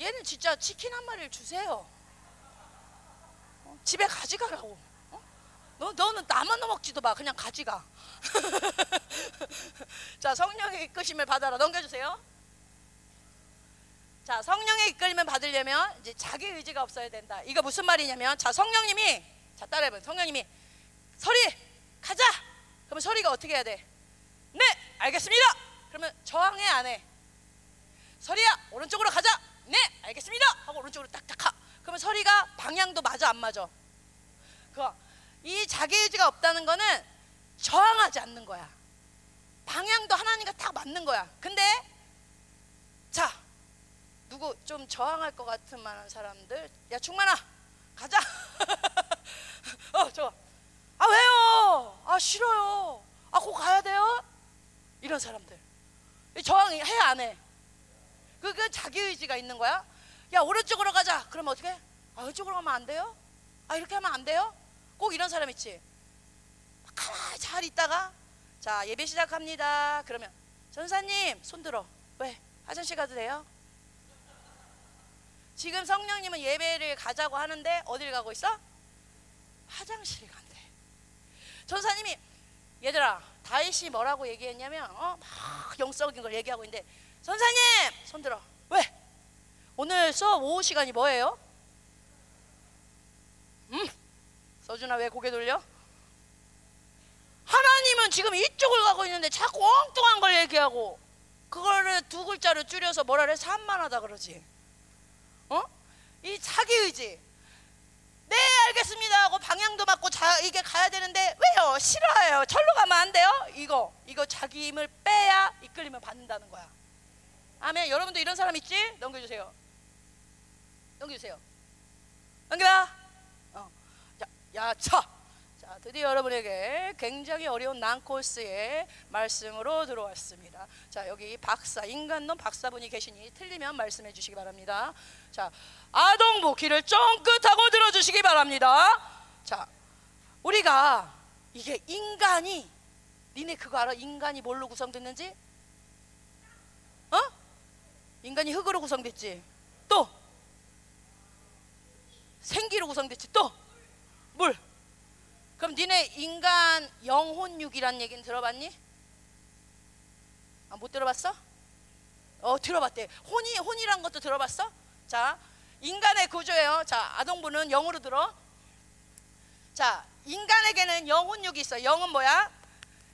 얘는 진짜 치킨 한 마리를 주세요. 어, 집에 가져가라고. 어? 너 너는 나만 먹지도 마. 그냥 가져가. 자, 성령의 이끄심을 받아라. 넘겨주세요. 자, 성령의 이끌림을 받으려면 이제 자기 의지가 없어야 된다. 이거 무슨 말이냐면, 자, 성령님이 자 따라해봐. 성령님이 서리 가자. 그러면 서리가 어떻게 해야 돼? 네, 알겠습니다. 그러면 저항해 안 해? 서리야 오른쪽으로 가자. 네 알겠습니다. 하고 오른쪽으로 딱딱 가. 그러면 서리가 방향도 맞아 안 맞아? 그이 자기 의지가 없다는 거는 저항하지 않는 거야. 방향도 하나님과 딱 맞는 거야. 근데 자 누구 좀 저항할 것 같은 만한 사람들 야 충만아 가자. 어 좋아. 아 왜요? 아 싫어요. 아곧 가야 돼요? 이런 사람들. 저항 해 안 해? 그, 그 자기 의지가 있는 거야. 야 오른쪽으로 가자. 그럼 어떻게? 아 이쪽으로 가면 안 돼요? 아 이렇게 하면 안 돼요? 꼭 이런 사람 있지. 가만히 잘 있다가 자 예배 시작합니다. 그러면 전사님 손 들어. 왜? 화장실 가도 돼요? 지금 성령님은 예배를 가자고 하는데 어딜 가고 있어? 화장실 간대. 전사님이 얘들아 다윗이 뭐라고 얘기했냐면 어? 막 영적인 걸 얘기하고 있는데 선사님 손 들어 왜 오늘 수업 오후 시간이 뭐예요? 음 서준아 왜 고개 돌려? 하나님은 지금 이쪽을 가고 있는데 자꾸 엉뚱한 걸 얘기하고 그거를 두 글자로 줄여서 뭐라 그래 산만하다 그러지 어? 이 자기 의지 네 알겠습니다. 하고 방향도 맞고 자, 이게 가야 되는데 왜요? 싫어요. 절로 가면 안 돼요? 이거 이거 자기 힘을 빼야 이끌림을 받는다는 거야. 아멘. 여러분도 이런 사람 있지? 넘겨주세요. 넘겨주세요. 넘겨봐. 어. 자, 야, 차. 자, 드디어 여러분에게 굉장히 어려운 난코스의 말씀으로 들어왔습니다. 자, 여기 박사, 인간론 박사분이 계시니 틀리면 말씀해 주시기 바랍니다. 자, 아동부 귀를 쫑긋하고 들어주시기 바랍니다. 자, 우리가 이게 인간이 니네 그거 알아? 인간이 뭘로 구성됐는지? 어? 인간이 흙으로 구성됐지. 또 생기로 구성됐지 또 물. 그럼 니네 인간 영혼육이란 얘기는 들어봤니? 아, 못 들어봤어? 어 들어봤대. 혼이 혼이란 것도 들어봤어? 자 인간의 구조예요. 자 아동부는 영으로 들어. 자 인간에게는 영혼육이 있어. 영은 뭐야?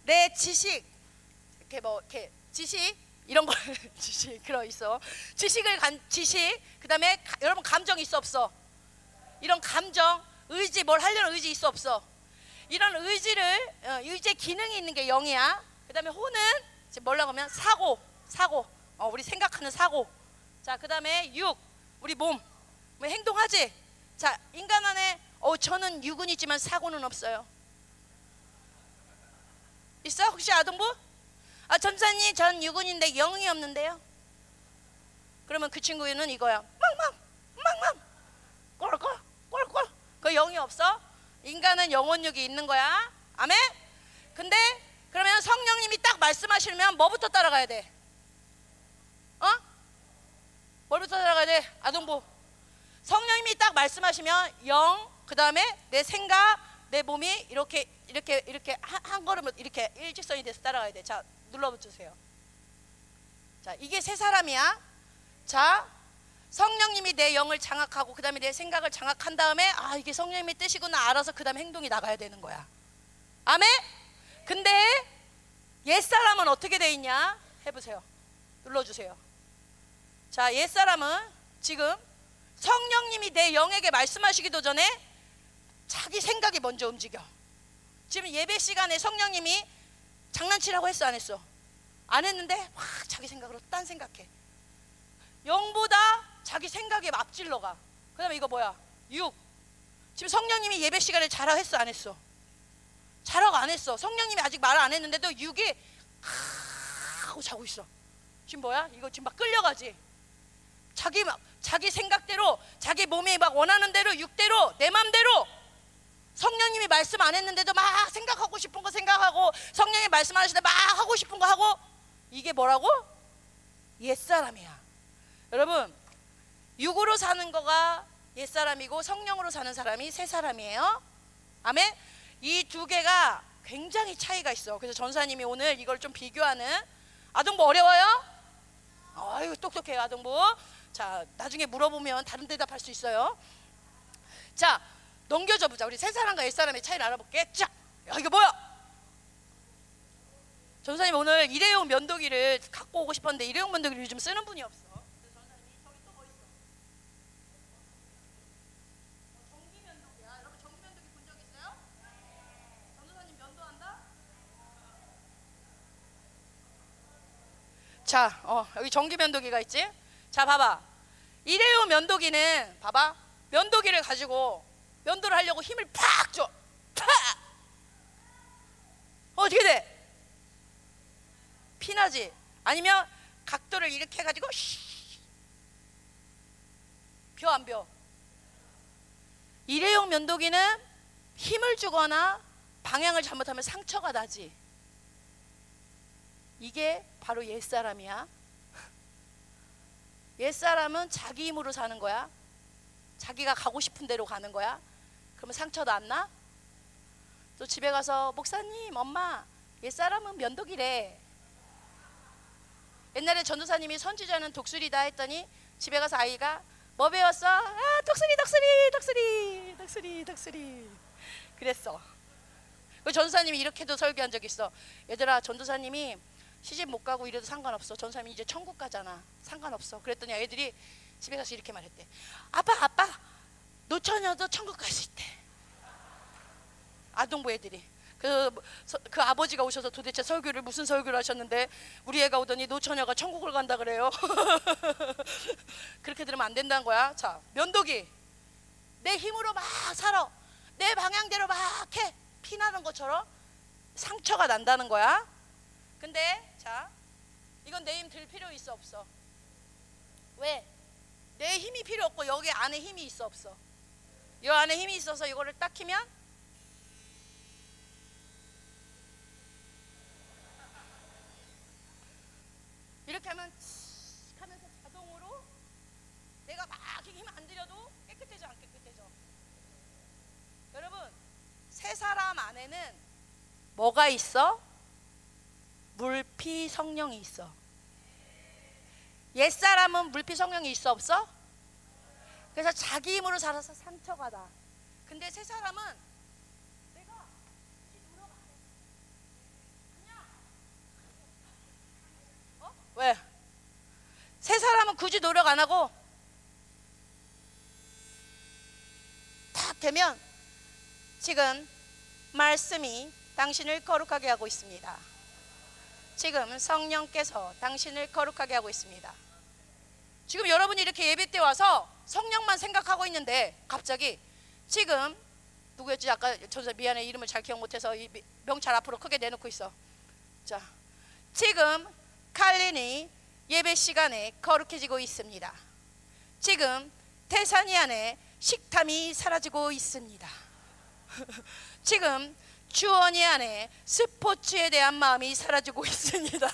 내 지식 이렇게 뭐 이렇게 지식 이런 거 지식 그러 있어. 지식을 간 지식 그다음에 가- 여러분 감정 있어 없어? 이런 감정 의지 뭘 하려는 의지 있어 없어? 이런 의지를 어, 의지 기능이 있는 게 영이야. 그다음에 호는 뭐라고 하면 사고 사고 어, 우리 생각하는 사고. 자 그다음에 육 우리 몸 뭐 행동하지. 자 인간 안에 어 저는 육은 있지만 사고는 없어요. 있어 혹시 아동부? 아 전사님 전 육은인데 영이 없는데요. 그러면 그 친구는 이거야. 망망 망망 꼴꼴 꼴꼴 그 영이 없어? 인간은 영혼육이 있는 거야. 아멘. 근데 그러면 성령님이 딱 말씀하시면 뭐부터 따라가야 돼? 어? 뭘부터 따라가야 돼? 아동부. 성령님이 딱 말씀하시면 영, 그 다음에 내 생각, 내 몸이 이렇게 이렇게 이렇게 한, 한 걸음을 이렇게 일직선이 돼서 따라가야 돼. 자 눌러주세요. 자 이게 세 사람이야. 자 성령님이 내 영을 장악하고 그 다음에 내 생각을 장악한 다음에 아 이게 성령님의 뜻이구나 알아서 그 다음 행동이 나가야 되는 거야. 아멘. 근데 옛 사람은 어떻게 돼 있냐? 해보세요. 눌러주세요. 자, 옛 사람은 지금 성령님이 내 영에게 말씀하시기도 전에 자기 생각이 먼저 움직여. 지금 예배 시간에 성령님이 장난치라고 했어 안 했어? 안 했는데 확 자기 생각으로 딴 생각해. 영보다 자기 생각에 앞질러 가. 그 다음에 이거 뭐야? 육. 지금 성령님이 예배 시간에 자라 했어 안 했어? 자라고 안 했어. 성령님이 아직 말을 안 했는데도 육이 하고 자고 있어. 지금 뭐야? 이거 지금 막 끌려가지. 자기 막 자기 생각대로 자기 몸이 막 원하는 대로 육대로 내 맘대로 성령님이 말씀 안 했는데도 막 생각하고 싶은 거 생각하고 성령이 말씀하시는데 막 하고 싶은 거 하고 이게 뭐라고? 옛사람이야. 여러분 육으로 사는 거가 옛사람이고 성령으로 사는 사람이 새 사람이에요. 아멘. 이 두 개가 굉장히 차이가 있어. 그래서 전사님이 오늘 이걸 좀 비교하는 아동부 어려워요? 아유 똑똑해요 아동부. 자 나중에 물어보면 다른 대답할 수 있어요. 자 넘겨줘 보자. 우리 새 사람과 옛 사람의 차이를 알아볼게. 자, 야 이거 뭐야? 전사님 오늘 일회용 면도기를 갖고 오고 싶었는데 일회용 면도기를 요즘 쓰는 분이 없어. 그래서 전사님이 저기 또 뭐 있어? 어, 전기 면도기야. 여러분 전기 면도기 본 적 있어요? 전도사님 면도한다? 자, 어, 여기 전기 면도기가 있지? 자, 봐봐. 일회용 면도기는 봐봐. 면도기를 가지고 면도를 하려고 힘을 팍 줘. 팍! 어떻게 돼? 피나지? 아니면 각도를 이렇게 해 가지고 벼안 벼? 일회용 면도기는 힘을 주거나 방향을 잘못하면 상처가 나지. 이게 바로 옛사람이야. 옛사람은 자기 힘으로 사는 거야. 자기가 가고 싶은 대로 가는 거야. 그러면 상처도 안 나? 또 집에 가서 목사님, 엄마, 옛사람은 면도기래. 옛날에 전도사님이 선지자는 독수리다 했더니 집에 가서 아이가 뭐 배웠어? 아, 독수리, 독수리, 독수리, 독수리, 독수리. 그랬어. 그 전도사님이 이렇게도 설교한 적 있어. 얘들아, 전도사님이 시집 못 가고 이래도 상관없어. 전도사님이 이제 천국 가잖아. 상관없어. 그랬더니 애들이 집에 가서 이렇게 말했대. 아빠, 아빠, 노처녀도 천국 갈 수 있대. 아동부 애들이. 그, 서- 그 아버지가 오셔서 도대체 설교를 무슨 설교를 하셨는데 우리 애가 오더니 노처녀가 천국을 간다 그래요. 그렇게 들으면 안 된다는 거야. 자, 면도기. 내 힘으로 막 살아. 내 방향대로 막 해. 피나는 것처럼 상처가 난다는 거야. 근데 자, 이건 내 힘 들 필요 있어 없어? 왜? 내 힘이 필요 없고 여기 안에 힘이 있어 없어? 이 안에 힘이 있어서 이거를 딱 키면 이렇게 하면 칙 하면서 자동으로 내가 막 힘 안 들여도 깨끗해져 안 깨끗해져? 세 사람 안에는 뭐가 있어? 물 피 성령이 있어. 옛 사람은 물피 성령이 있어 없어? 그래서 자기 힘으로 살아서 상처가 나. 근데 새 사람은 어? 왜? 새 사람은 굳이 노력 안 하고 딱 되면 지금 말씀이 당신을 거룩하게 하고 있습니다. 지금 성령께서 당신을 거룩하게 하고 있습니다. 지금 여러분이 이렇게 예배 때 와서 성령만 생각하고 있는데 갑자기 지금 누구였지 아까 전사 미안해 이름을 잘 기억 못해서 이 명찰 앞으로 크게 내놓고 있어. 자, 지금 칼린이 예배 시간에 거룩해지고 있습니다. 지금 태산이 안에 식탐이 사라지고 있습니다. 지금 주원이 안에 스포츠에 대한 마음이 사라지고 있습니다.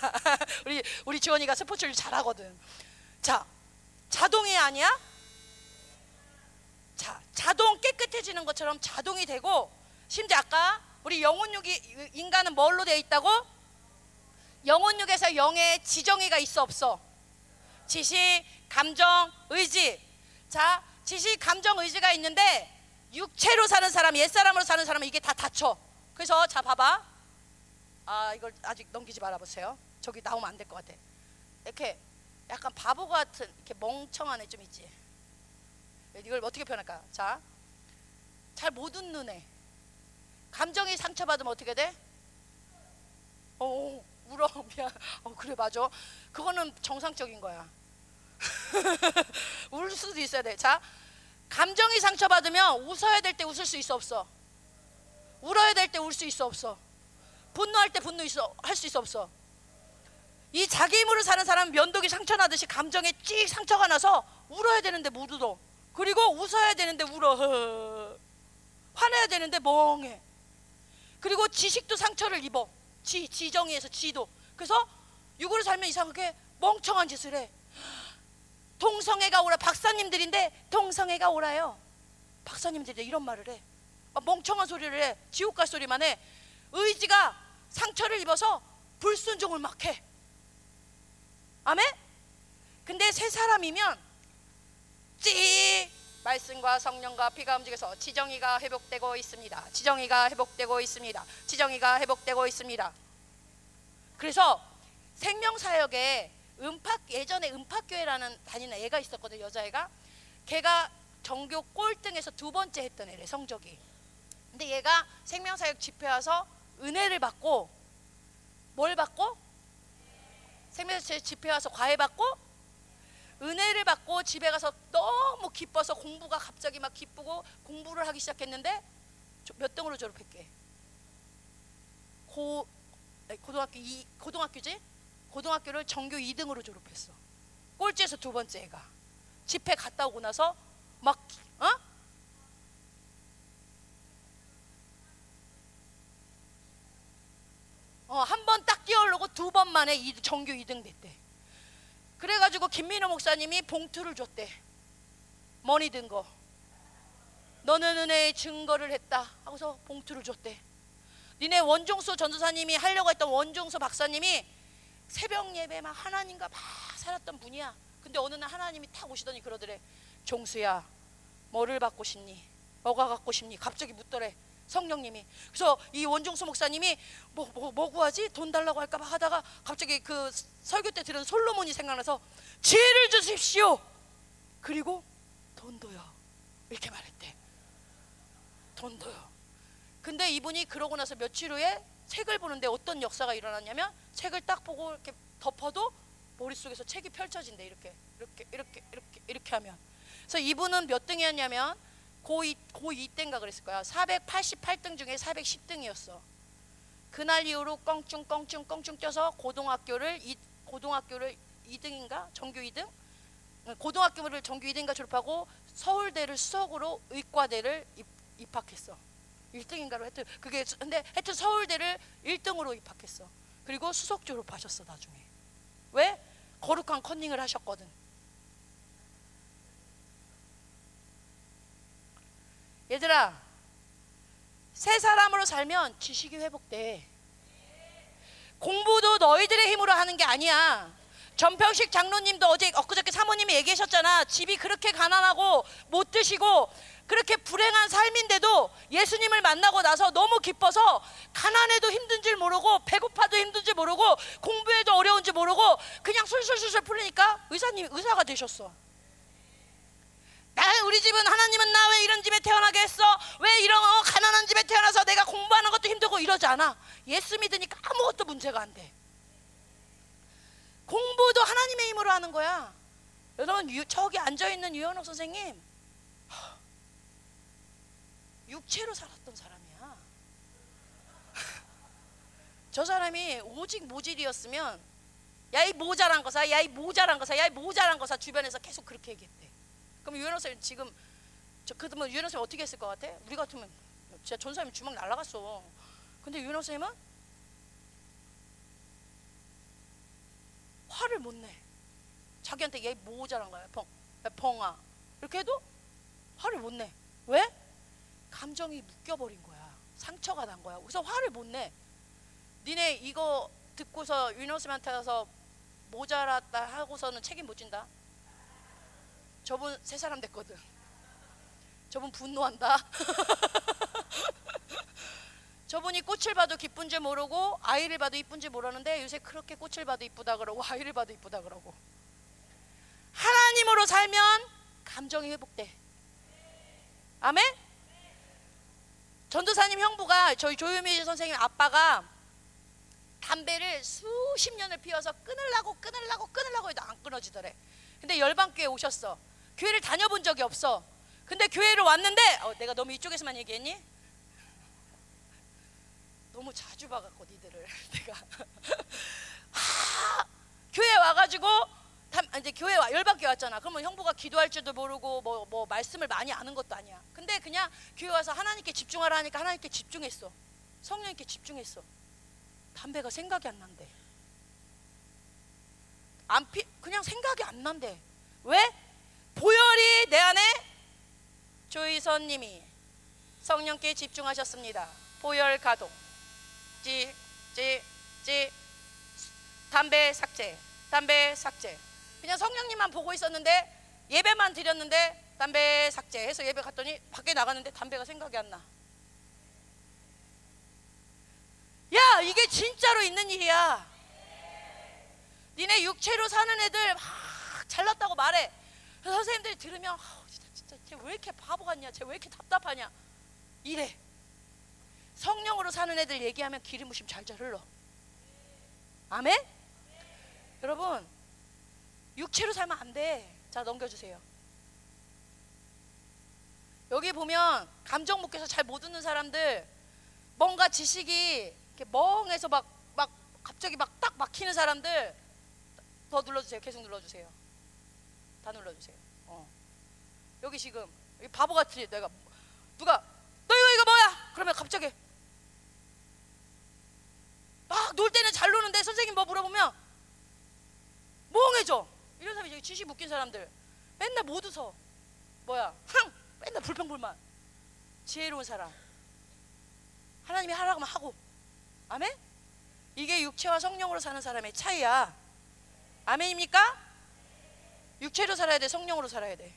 우리 우리 주원이가 스포츠를 잘하거든. 자, 자동이 아니야? 자, 자동 깨끗해지는 것처럼 자동이 되고 심지어 아까 우리 영혼육이 인간은 뭘로 되어 있다고? 영혼육에서 영의 지정의가 있어 없어? 지식, 감정, 의지. 자, 지식, 감정, 의지가 있는데 육체로 사는 사람, 옛사람으로 사는 사람은 이게 다 닫혀. 그래서 자 봐봐. 아 이걸 아직 넘기지 말아 보세요. 저기 나오면 안 될 것 같아. 이렇게 약간 바보 같은 이렇게 멍청한 애 좀 있지. 이걸 어떻게 표현할까? 자, 잘 못 웃는 애. 감정이 상처받으면 어떻게 돼? 어, 울어 미안. 어 그래 맞아. 그거는 정상적인 거야. 울 수도 있어야 돼. 자, 감정이 상처받으면 웃어야 될 때 웃을 수 있어 없어? 울어야 될 때 울 수 있어 없어? 분노할 때 분노 있어 할 수 있어 없어? 이 자기 힘으로 사는 사람은 면도기 상처 나듯이 감정에 찌 상처가 나서 울어야 되는데 못 울어. 그리고 웃어야 되는데 울어. 화내야 되는데 멍해. 그리고 지식도 상처를 입어. 지 지정의에서 지도. 그래서 육으로 살면 이상하게 멍청한 짓을 해. 동성애가 오라 박사님들인데 동성애가 오라요. 박사님들이 이런 말을 해. 멍청한 소리를 해. 지옥 갈 소리만 해. 의지가 상처를 입어서 불순종을 막 해. 아멘? 근데 새 사람이면 찌 말씀과 성령과 피가 움직여서 지정이가 회복되고 있습니다. 지정이가 회복되고 있습니다. 지정이가 회복되고 있습니다. 그래서 생명사역에 음팍 예전에 음팍교회라는 다니는 애가 있었거든 여자애가 걔가 정교 꼴등에서 두 번째 했던 애래 성적이 근데 얘가 생명사역 집회 와서 은혜를 받고 뭘 받고 생명사역 집회 와서 과외 받고 은혜를 받고 집에 가서 너무 기뻐서 공부가 갑자기 막 기쁘고 공부를 하기 시작했는데 몇 등으로 졸업했게 고 고등학교 2 고등학교지 고등학교를 전교 2등으로 졸업했어. 꼴찌에서 두 번째 애가 집회 갔다 오고 나서 막 어? 어, 한 번 딱 뛰어오르고 두 번 만에 이, 전교 2등 됐대. 그래가지고 김민호 목사님이 봉투를 줬대. 머니 든 거. 너는 은혜의 증거를 했다. 하고서 봉투를 줬대. 니네 원종수 전도사님이 하려고 했던 원종수 박사님이 새벽 예배 막 하나님과 막 살았던 분이야. 근데 어느 날 하나님이 탁 오시더니 그러더래. 종수야, 뭐를 받고 싶니? 뭐가 갖고 싶니? 갑자기 묻더래. 성령님이. 그래서 이 원종수 목사님이 뭐, 뭐, 뭐 구하지? 돈 달라고 할까 봐 하다가 갑자기 그 설교 때 들은 솔로몬이 생각나서 지혜를 주십시오. 그리고 돈도요. 이렇게 말했대. 돈도요. 근데 이분이 그러고 나서 며칠 후에 책을 보는데 어떤 역사가 일어났냐면 책을 딱 보고 이렇게 덮어도 머릿속에서 책이 펼쳐진대 이렇게 이렇게 이렇게 이렇게 이렇게 하면 그래서 이분은 몇 등이었냐면 고2 고2 때인가 그랬을 거야 488등 중에 410등이었어 그날 이후로 껑충 껑충 껑충 뛰어서 고등학교를 이, 고등학교를 2등인가 전교 2등 고등학교를 전교 2등인가 졸업하고 서울대를 수석으로 의과대를 입, 입학했어 1등인가로 하여튼 그게 근데 하여튼 서울대를 1등으로 입학했어. 그리고 수석 졸업하셨어 나중에. 왜? 거룩한 컨닝을 하셨거든. 얘들아, 새 사람으로 살면 지식이 회복돼. 공부도 너희들의 힘으로 하는 게 아니야. 전평식 장로님도 어제 엊그저께 사모님이 얘기하셨잖아. 집이 그렇게 가난하고 못 드시고 그렇게 불행한 삶인데도 예수님을 만나고 나서 너무 기뻐서 가난해도 힘든 줄 모르고 배고파도 힘든 줄 모르고 공부해도 어려운 줄 모르고 그냥 술술술술 풀리니까 의사님 의사가 되셨어. 나 우리 집은 하나님은 나 왜 이런 집에 태어나게 했어? 왜 이런 어, 가난한 집에 태어나서 내가 공부하는 것도 힘들고 이러지 않아. 예수 믿으니까 아무것도 문제가 안 돼. 공부도 하나님의 힘으로 하는 거야. 여러분 유, 저기 앉아 있는 유현옥 선생님 하, 육체로 살았던 사람이야. 저 사람이 오직 모질이었으면 야 이 모자란 거사, 야 이 모자란 거사, 야 이 모자란 거사 주변에서 계속 그렇게 얘기했대. 그럼 유현옥 선생님 지금 저 그러면 유현옥 선생님 어떻게 했을 것 같아? 우리 같으면 진짜 전사님 주먹 날라갔어. 근데 유현옥 선생님은 화를 못 내. 자기한테 얘 모자란 거야. 펑, 야, 펑아. 이렇게 해도 화를 못 내. 왜? 감정이 묶여버린 거야. 상처가 난 거야. 그래서 화를 못 내. 니네 이거 듣고서 유노스한테 가서 모자랐다 하고서는 책임 못 진다. 저분 새 사람 됐거든. 저분 분노한다. 저분이 꽃을 봐도 기쁜 줄 모르고 아이를 봐도 이쁜 줄 모르는데 요새 그렇게 꽃을 봐도 이쁘다 그러고 아이를 봐도 이쁘다 그러고 하나님으로 살면 감정이 회복돼. 아멘? 전도사님 형부가 저희 조유미 선생님 아빠가 담배를 수십 년을 피워서 끊으려고 끊으려고 끊으려고 해도 안 끊어지더래. 근데 열방교회 오셨어. 교회를 다녀본 적이 없어. 근데 교회를 왔는데 어, 내가 너무 이쪽에서만 얘기했니? 너무 자주 봐갖고 니들을 내가 하, 교회 와가지고 담, 이제 교회 와 열받게 왔잖아. 그러면 형부가 기도할 줄도 모르고 뭐, 뭐 말씀을 많이 아는 것도 아니야. 근데 그냥 교회 와서 하나님께 집중하라 하니까 하나님께 집중했어. 성령님께 집중했어. 담배가 생각이 안 난대. 안 피, 그냥 생각이 안 난대. 왜? 보혈이 내 안에 조이선님이 성령께 집중하셨습니다. 보혈 가동. 찌, 찌, 찌. 담배 삭제. 담배 삭제. 그냥 성령님만 보고 있었는데 예배만 드렸는데 담배 삭제 해서 예배 갔더니 밖에 나갔는데 담배가 생각이 안 나. 야, 이게 진짜로 있는 일이야. 니네 육체로 사는 애들 막 잘났다고 말해. 그래서 선생님들이 들으면 아, 진짜 진짜 쟤 왜 이렇게 바보 같냐? 쟤 왜 이렇게 답답하냐? 이래. 성령으로 사는 애들 얘기하면 기름 부심 잘잘 흘러. 아멘? 여러분, 육체로 살면 안 돼. 자, 넘겨주세요. 여기 보면 감정 묶여서 잘 못 듣는 사람들, 뭔가 지식이 이렇게 멍해서 막, 막 갑자기 막 딱 막히는 사람들 더 눌러주세요. 계속 눌러주세요. 다 눌러주세요. 어. 여기 지금 여기 바보 같이 내가 누가 너 이거 이거 뭐야? 그러면 갑자기 막 놀 때는 잘 노는데 선생님 뭐 물어보면 멍해져. 이런 사람이 저기 지식 묶인 사람들 맨날 못 웃어. 뭐야? 흥! 맨날 불평불만. 지혜로운 사람. 하나님이 하라고 하면 하고. 아멘? 이게 육체와 성령으로 사는 사람의 차이야. 아멘입니까? 육체로 살아야 돼, 성령으로 살아야 돼.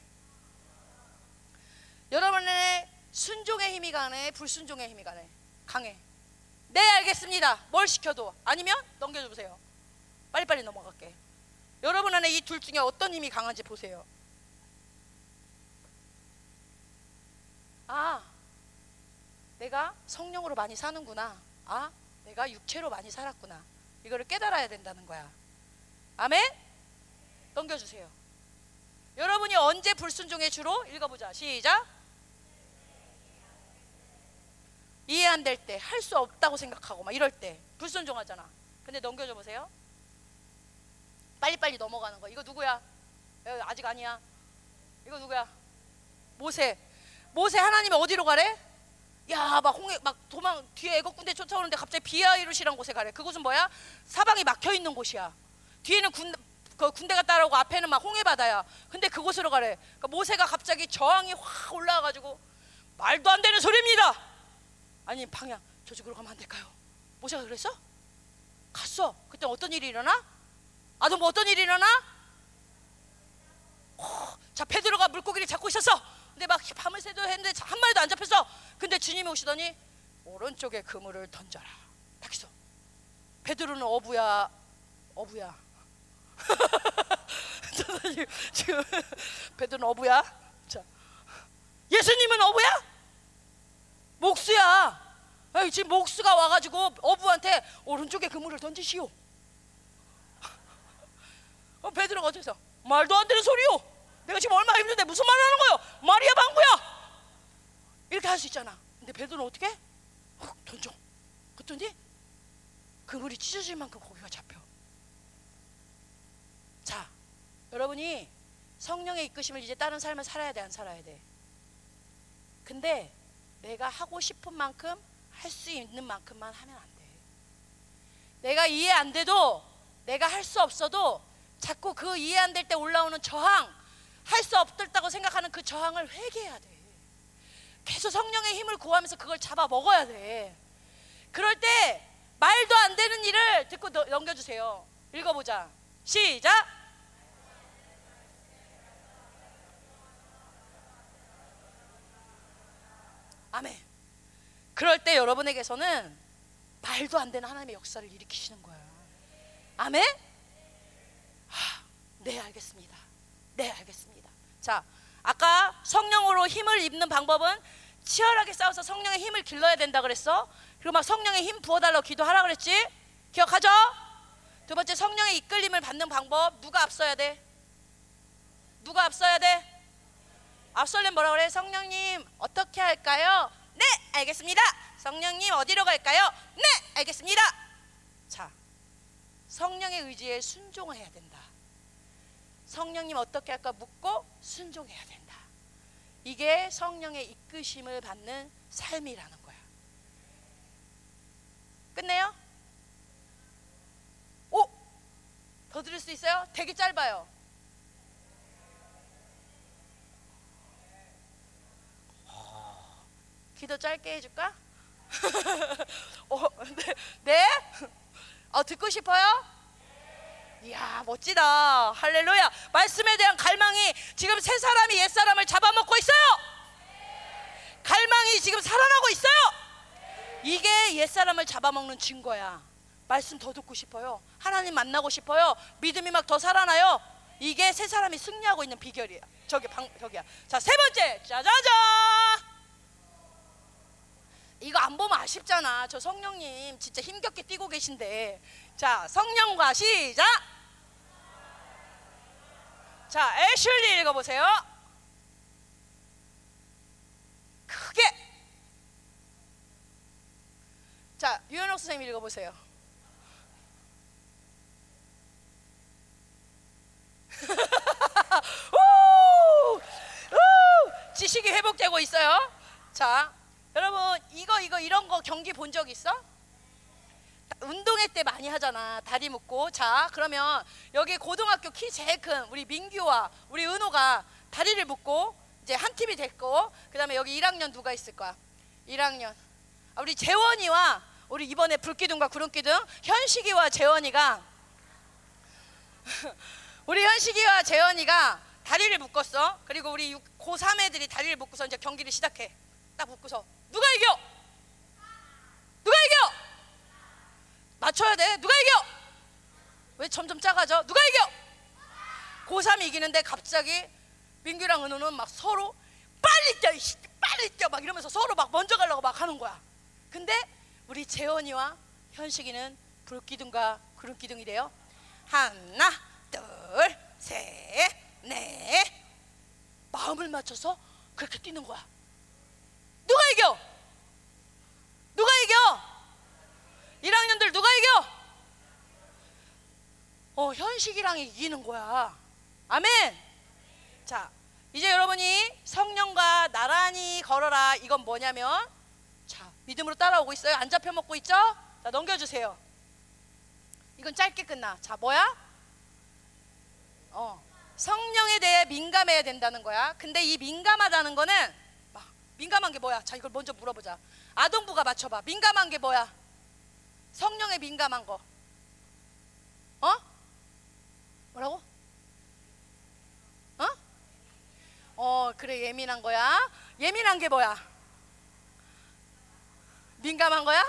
여러분의 순종의 힘이 강해, 불순종의 힘이 강해. 강해. 네, 알겠습니다. 뭘 시켜도 아니면 넘겨줘 보세요. 빨리빨리 넘어갈게. 여러분 안에 이 둘 중에 어떤 힘이 강한지 보세요. 아, 내가 성령으로 많이 사는구나. 아, 내가 육체로 많이 살았구나. 이거를 깨달아야 된다는 거야. 아멘? 넘겨주세요. 여러분이 언제 불순종에 주로 읽어보자. 시작. 이해 안 될 때, 할 수 없다고 생각하고 막 이럴 때 불순종하잖아. 근데 넘겨줘 보세요. 빨리빨리 넘어가는 거. 이거 누구야? 야, 아직 아니야. 이거 누구야? 모세. 모세 하나님이 어디로 가래? 야, 막 홍해 막 도망 뒤에 애국 군대 쫓아오는데 갑자기 비아이루시란 곳에 가래. 그곳은 뭐야? 사방이 막혀 있는 곳이야. 뒤에는 군, 그 군대가 따라오고 앞에는 막 홍해 바다야. 근데 그곳으로 가래. 그러니까 모세가 갑자기 저항이 확 올라와가지고 말도 안 되는 소리입니다. 아니 방향 저쪽으로 가면 안 될까요? 모세가 그랬어? 갔어. 그때 어떤 일이 일어나? 아동 뭐 어떤 일이 일어나? 어, 자 베드로가 물고기를 잡고 있었어. 근데 막 밤을 새도 했는데 한 마리도 안 잡혔어. 근데 주님이 오시더니 오른쪽에 그물을 던져라. 딱 있어. 베드로는 어부야, 어부야. 선생님 지금 베드로는 어부야. 자, 예수님은 어부야? 목수야. 에이, 지금 목수가 와가지고 어부한테 오른쪽에 그물을 던지시오. 어, 베드로가 어째서 말도 안 되는 소리요. 내가 지금 얼마나 힘든데 무슨 말을 하는 거요? 말이야 방구야. 이렇게 할 수 있잖아. 근데 베드로는 어떻게? 훅 던져. 그랬더니 그물이 찢어질 만큼 고기가 잡혀. 자, 여러분이 성령의 이끄심을 이제 다른 삶을 살아야 돼, 안 살아야 돼? 근데 내가 하고 싶은 만큼 할 수 있는 만큼만 하면 안 돼. 내가 이해 안 돼도 내가 할 수 없어도 자꾸 그 이해 안 될 때 올라오는 저항, 할 수 없다고 생각하는 그 저항을 회개해야 돼. 계속 성령의 힘을 구하면서 그걸 잡아 먹어야 돼. 그럴 때 말도 안 되는 일을 듣고 너- 넘겨주세요. 읽어보자. 시작. 아멘. 그럴 때 여러분에게서는 말도 안 되는 하나님의 역사를 일으키시는 거예요. 아멘. 하, 네 알겠습니다. 네 알겠습니다. 자, 아까 성령으로 힘을 입는 방법은 치열하게 싸워서 성령의 힘을 길러야 된다 그랬어. 그리고 막 성령의 힘 부어달라고 기도하라 그랬지. 기억하죠? 두 번째 성령의 이끌림을 받는 방법 누가 앞서야 돼? 누가 앞서야 돼? 앞설렘 뭐라 그래? 성령님 어떻게 할까요? 네 알겠습니다. 성령님 어디로 갈까요? 네 알겠습니다. 자 성령의 의지에 순종해야 된다. 성령님 어떻게 할까 묻고 순종해야 된다. 이게 성령의 이끄심을 받는 삶이라는 거야. 끝내요? 오! 더 들을 수 있어요? 되게 짧아요. 기도 짧게 해줄까? 어, 네? 네? 어, 듣고 싶어요? 이야 멋지다. 할렐루야. 말씀에 대한 갈망이 지금 새 사람이 옛 사람을 잡아먹고 있어요. 갈망이 지금 살아나고 있어요. 이게 옛 사람을 잡아먹는 증거야. 말씀 더 듣고 싶어요. 하나님 만나고 싶어요. 믿음이 막 더 살아나요. 이게 새 사람이 승리하고 있는 비결이야 저기 방 저기야. 자 세 번째. 짜자잔 이거 안 보면 아쉽잖아. 저 성령님 진짜 힘겹게 뛰고 계신데. 자, 성령과 시작. 자, 애슐리 읽어보세요. 크게. 자, 유현옥 선생님 읽어보세요. 지식이 회복되고 있어요. 자, 여러분 이거 이거 이런 거 경기 본 적 있어? 운동회 때 많이 하잖아. 다리 묶고. 자 그러면 여기 고등학교 키 제일 큰 우리 민규와 우리 은호가 다리를 묶고 이제 한 팀이 됐고 그 다음에 여기 1학년 누가 있을 거야? 1학년. 아, 우리 재원이와 우리 이번에 불기둥과 구름기둥 현식이와 재원이가 우리 현식이와 재원이가 다리를 묶었어. 그리고 우리 고3 애들이 다리를 묶고서 이제 경기를 시작해 딱 묶고서 누가 이겨? 누가 이겨? 맞춰야 돼. 누가 이겨? 왜 점점 작아져? 누가 이겨? 고3이 이기는데 갑자기 민규랑 은호는 막 서로 빨리 뛰어, 빨리 뛰어 막 이러면서 서로 막 먼저 가려고 막 하는 거야. 근데 우리 재원이와 현식이는 불기둥과 구름기둥이래요. 하나, 둘, 셋, 넷. 마음을 맞춰서 그렇게 뛰는 거야. 누가 이겨? 누가 이겨? 1학년들 누가 이겨? 어, 현식이랑 이기는 거야. 아멘. 자, 이제 여러분이 성령과 나란히 걸어라. 이건 뭐냐면, 자, 믿음으로 따라오고 있어요. 안 잡혀 먹고 있죠? 자, 넘겨 주세요. 이건 짧게 끝나. 자, 뭐야? 어, 성령에 대해 민감해야 된다는 거야. 근데 이 민감하다는 거는 막 민감한 게 뭐야? 자, 이걸 먼저 물어보자. 아동부가 맞춰봐. 민감한 게 뭐야? 성령에 민감한 거. 어? 뭐라고? 어? 어, 그래 예민한 거야. 예민한 게 뭐야? 민감한 거야?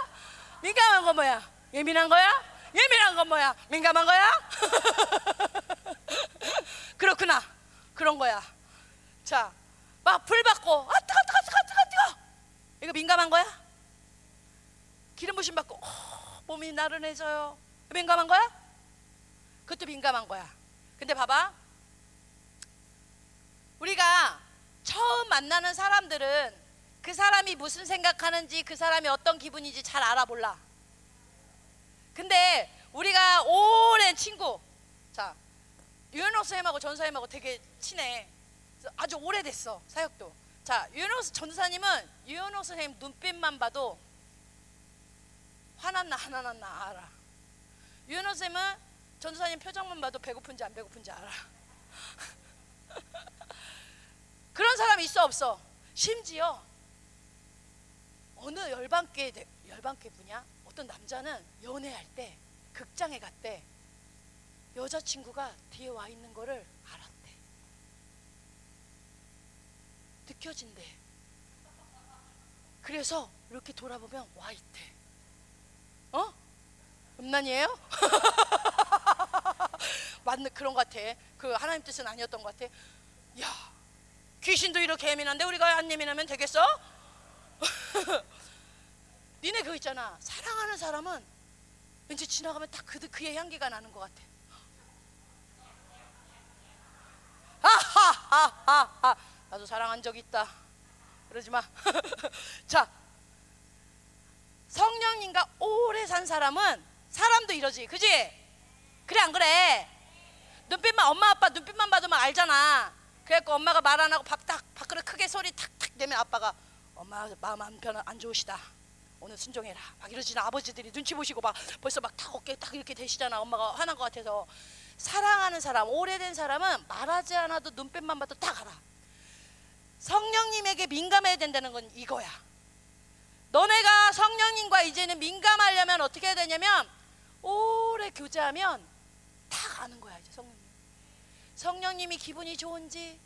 민감한 거 뭐야? 예민한 거야? 예민한 건 뭐야? 민감한 거야? 그렇구나. 그런 거야. 자, 막 불 받고 아 뜨거 뜨거 뜨거 뜨거 뜨거. 이거 민감한 거야? 기름 부심 받고 어, 몸이 나른해져요. 민감한 거야? 그것도 민감한 거야. 근데 봐봐. 우리가 처음 만나는 사람들은 그 사람이 무슨 생각하는지 그 사람이 어떤 기분인지 잘 알아볼라. 근데 우리가 오랜 친구, 자 유현옥 선생님하고 전사님하고 되게 친해. 아주 오래됐어 사역도. 자 유현옥 전사님은 유현옥 선생님 눈빛만 봐도 화났나 안 화났나 알아. 유현옥 선생님은 전사님 표정만 봐도 배고픈지 안 배고픈지 알아. 그런 사람 있어 없어? 심지어 어느 열반계 열반계 분야 어떤 남자는 연애할 때 극장에 갔대 여자친구가 뒤에 와 있는 거를 알았대 느껴진대. 그래서 이렇게 돌아보면 와 있대 어? 음란이에요? 맞는 그런 것 같아. 그 하나님 뜻은 아니었던 것 같아. 야 귀신도 이렇게 예민한데 우리가 안 예민하면 되겠어? 니네 그거 있잖아. 사랑하는 사람은 왠지 지나가면 딱 그, 그의 향기가 나는 것 같아. 하하하하하 나도 사랑한 적 있다. 그러지 마 자 성령님과 오래 산 사람은 사람도 이러지. 그지? 그래 안 그래? 눈빛만 엄마 아빠 눈빛만 봐도 막 알잖아. 그래갖고 엄마가 말 안 하고 밥딱 밥그릇 크게 소리 탁탁 내면 아빠가 엄마 마음 한편 안 좋으시다. 오늘 순종해라. 막 이러지나 아버지들이 눈치 보시고 막 벌써 막 탁 어깨 딱 이렇게 되시잖아. 엄마가 화난 것 같아서. 사랑하는 사람 오래된 사람은 말하지 않아도 눈빛만 봐도 딱 알아 성령님에게 민감해야 된다는 건 이거야 너네가 성령님과 이제는 민감하려면 어떻게 해야 되냐면 오래 교제하면 다 아는 거야 이제 성령님 성령님이 기분이 좋은지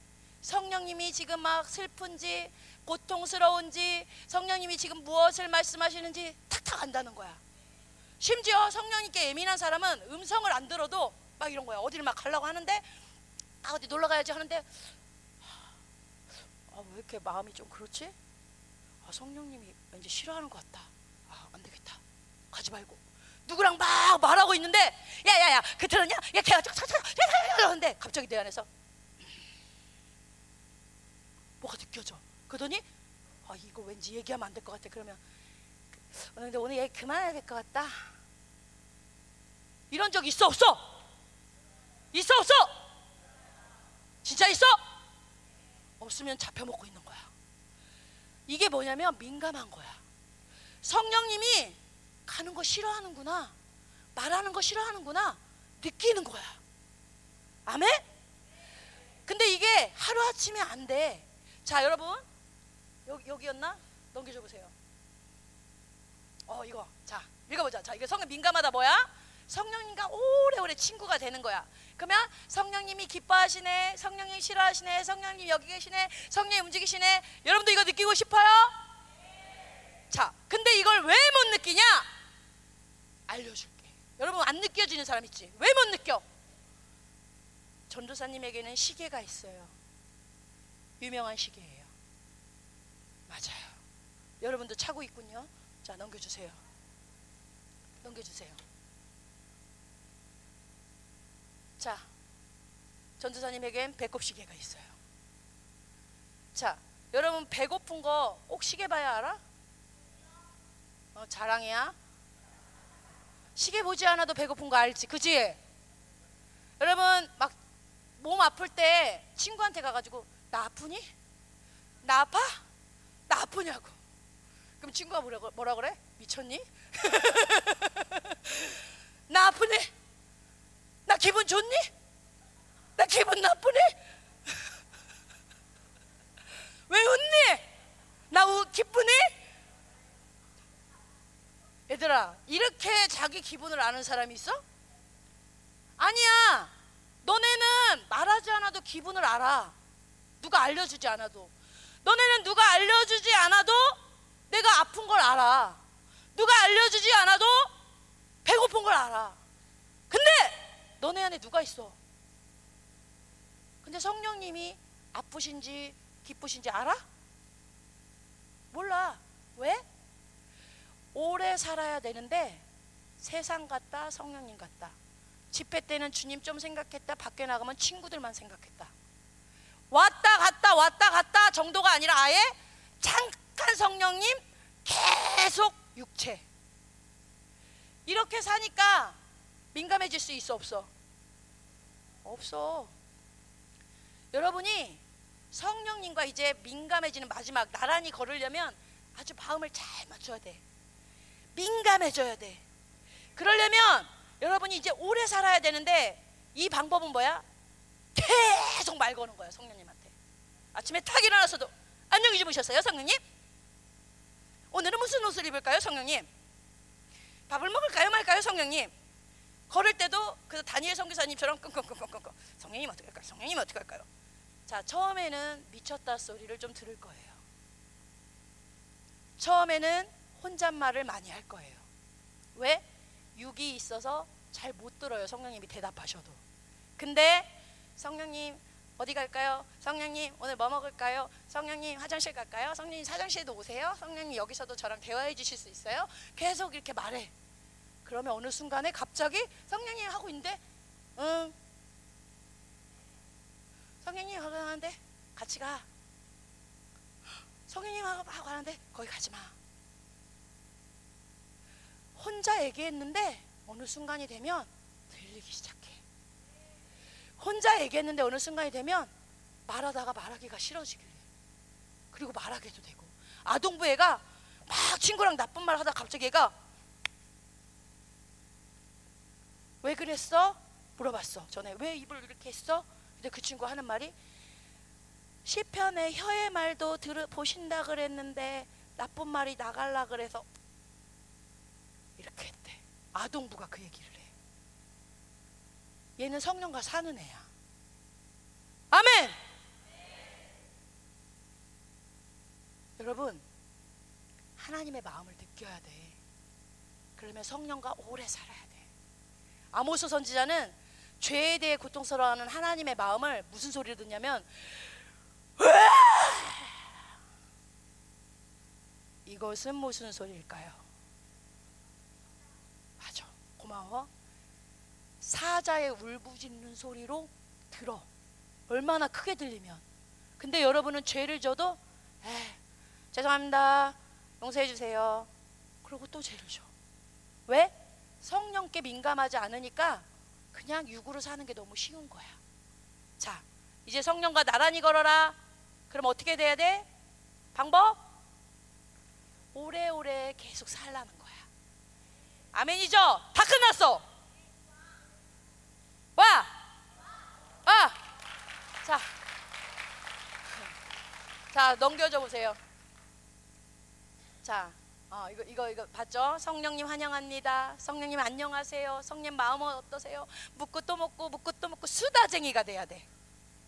성령님이 지금 막 슬픈지 고통스러운지 성령님이 지금 무엇을 말씀하시는지 탁탁 안다는 거야. 심지어 성령님께 예민한 사람은 음성을 안 들어도 막 이런 거야. 어디를 막 가려고 하는데 아 어디 놀러 가야지 하는데 아, 왜 이렇게 마음이 좀 그렇지? 아, 성령님이 왠지 싫어하는 것 같다. 아, 안 되겠다. 가지 말고. 누구랑 막 말하고 있는데 야 야 야 그 들었냐? 야 걔가 착착착 하는데 갑자기 내 안에서 뭐가 느껴져. 그러더니 아 이거 왠지 얘기하면 안 될 것 같아. 그러면 어, 근데 오늘 얘기 그만해야 될 것 같다. 이런 적 있어 없어? 있어 없어? 진짜 있어? 없으면 잡혀 먹고 있는 거야. 이게 뭐냐면 민감한 거야. 성령님이 가는 거 싫어하는구나. 말하는 거 싫어하는구나. 느끼는 거야. 아멘? 근데 이게 하루아침에 안 돼. 자, 여러분. 여기, 여기였나? 넘겨줘 보세요. 어, 이거. 자, 읽어보자. 자, 이게 성령 민감하다 뭐야? 성령님과 오래오래 친구가 되는 거야. 그러면 성령님이 기뻐하시네, 성령님이 싫어하시네, 성령님 여기 계시네, 성령님 움직이시네. 여러분도 이거 느끼고 싶어요? 자, 근데 이걸 왜 못 느끼냐? 알려줄게. 여러분 안 느껴지는 사람 있지? 왜 못 느껴? 전도사님에게는 시계가 있어요. 유명한 시계예요. 맞아요. 여러분도 차고 있군요. 자, 넘겨주세요. 넘겨주세요. 자, 전도사님에겐 배꼽 시계가 있어요. 자, 여러분 배고픈 거꼭 시계 봐야 알아? 어, 자랑이야. 시계 보지 않아도 배고픈 거 알지, 그지? 여러분 막 몸 아플 때 친구한테 가가지고 나 아프니? 나 아파? 나 아프냐고. 그럼 친구가 뭐라, 뭐라 그래? 미쳤니? 나 아프니? 나 기분 좋니? 나 기분 나쁘니? 왜 웃니? 나 우, 기쁘니? 얘들아, 이렇게 자기 기분을 아는 사람이 있어? 아니야. 너네는 말하지 않아도 기분을 알아. 누가 알려주지 않아도. 너네는 누가 알려주지 않아도 내가 아픈 걸 알아. 누가 알려주지 않아도 배고픈 걸 알아. 근데 너네 안에 누가 있어? 근데 성령님이 아프신지 기쁘신지 알아? 몰라. 왜? 오래 살아야 되는데 세상 같다 성령님 같다. 집회 때는 주님 좀 생각했다. 밖에 나가면 친구들만 생각했다. 왔다 갔다 왔다 갔다 정도가 아니라 아예 잠깐 성령님 계속 육체. 이렇게 사니까 민감해질 수 있어 없어? 없어. 여러분이 성령님과 이제 민감해지는 마지막 나란히 걸으려면 아주 마음을 잘 맞춰야 돼. 민감해져야 돼. 그러려면 여러분이 이제 오래 살아야 되는데 이 방법은 뭐야? 계속 말 거는 거야 성령님한테. 아침에 탁 일어나서도 안녕히 주무셨어요 성령님? 오늘은 무슨 옷을 입을까요 성령님? 밥을 먹을까요 말까요 성령님? 걸을 때도 그 다니엘 선교사님처럼 끙끙끙끙끙 성령님 어떻게 할까요? 성령님 어떻게 할까요? 자 처음에는 미쳤다 소리를 좀 들을 거예요. 처음에는 혼잣말을 많이 할 거예요. 왜? 육이 있어서 잘 못 들어요. 성령님이 대답하셔도. 근데 성령님 어디 갈까요? 성령님 오늘 뭐 먹을까요? 성령님 화장실 갈까요? 성령님 화장실도 오세요? 성령님 여기서도 저랑 대화해 주실 수 있어요? 계속 이렇게 말해. 그러면 어느 순간에 갑자기 성령님 하고 있는데 응 성령님 하고 하는데 같이 가. 성령님 하고 하는데 거기 가지 마. 혼자 얘기했는데 어느 순간이 되면 들리기 시작해. 혼자 얘기했는데 어느 순간이 되면 말하다가 말하기가 싫어지게 돼. 그리고 말하게도 되고. 아동부 애가 막 친구랑 나쁜 말 하다 갑자기 애가 왜 그랬어? 물어봤어. 전에 왜 입을 이렇게 했어? 근데 그 친구 하는 말이 시편의 혀의 말도 들어 보신다 그랬는데 나쁜 말이 나갈라 그래서 이렇게 했대. 아동부가 그 얘기를 해. 얘는 성령과 사는 애야. 아멘. 여러분 하나님의 마음을 느껴야 돼. 그러면 성령과 오래 살아야 돼. 아모스 선지자는 죄에 대해 고통스러워하는 하나님의 마음을 무슨 소리를 듣냐면 이것은 무슨 소리일까요? 맞아. 고마워. 사자의 울부짖는 소리로 들어. 얼마나 크게 들리면. 근데 여러분은 죄를 져도 에 죄송합니다. 용서해 주세요. 그러고 또 죄를 져. 왜? 성령께 민감하지 않으니까 그냥 육으로 사는 게 너무 쉬운 거야. 자, 이제 성령과 나란히 걸어라. 그럼 어떻게 돼야 돼? 방법? 오래오래 계속 살라는 거야. 아멘이죠? 다 끝났어. 와! 아! 자. 자, 넘겨줘 보세요. 자, 어, 이거 이거 이거 봤죠? 성령님 환영합니다. 성령님 안녕하세요. 성령 마음은 어떠세요? 묻고 또 묻고 묻고 또 묻고 수다쟁이가 돼야 돼.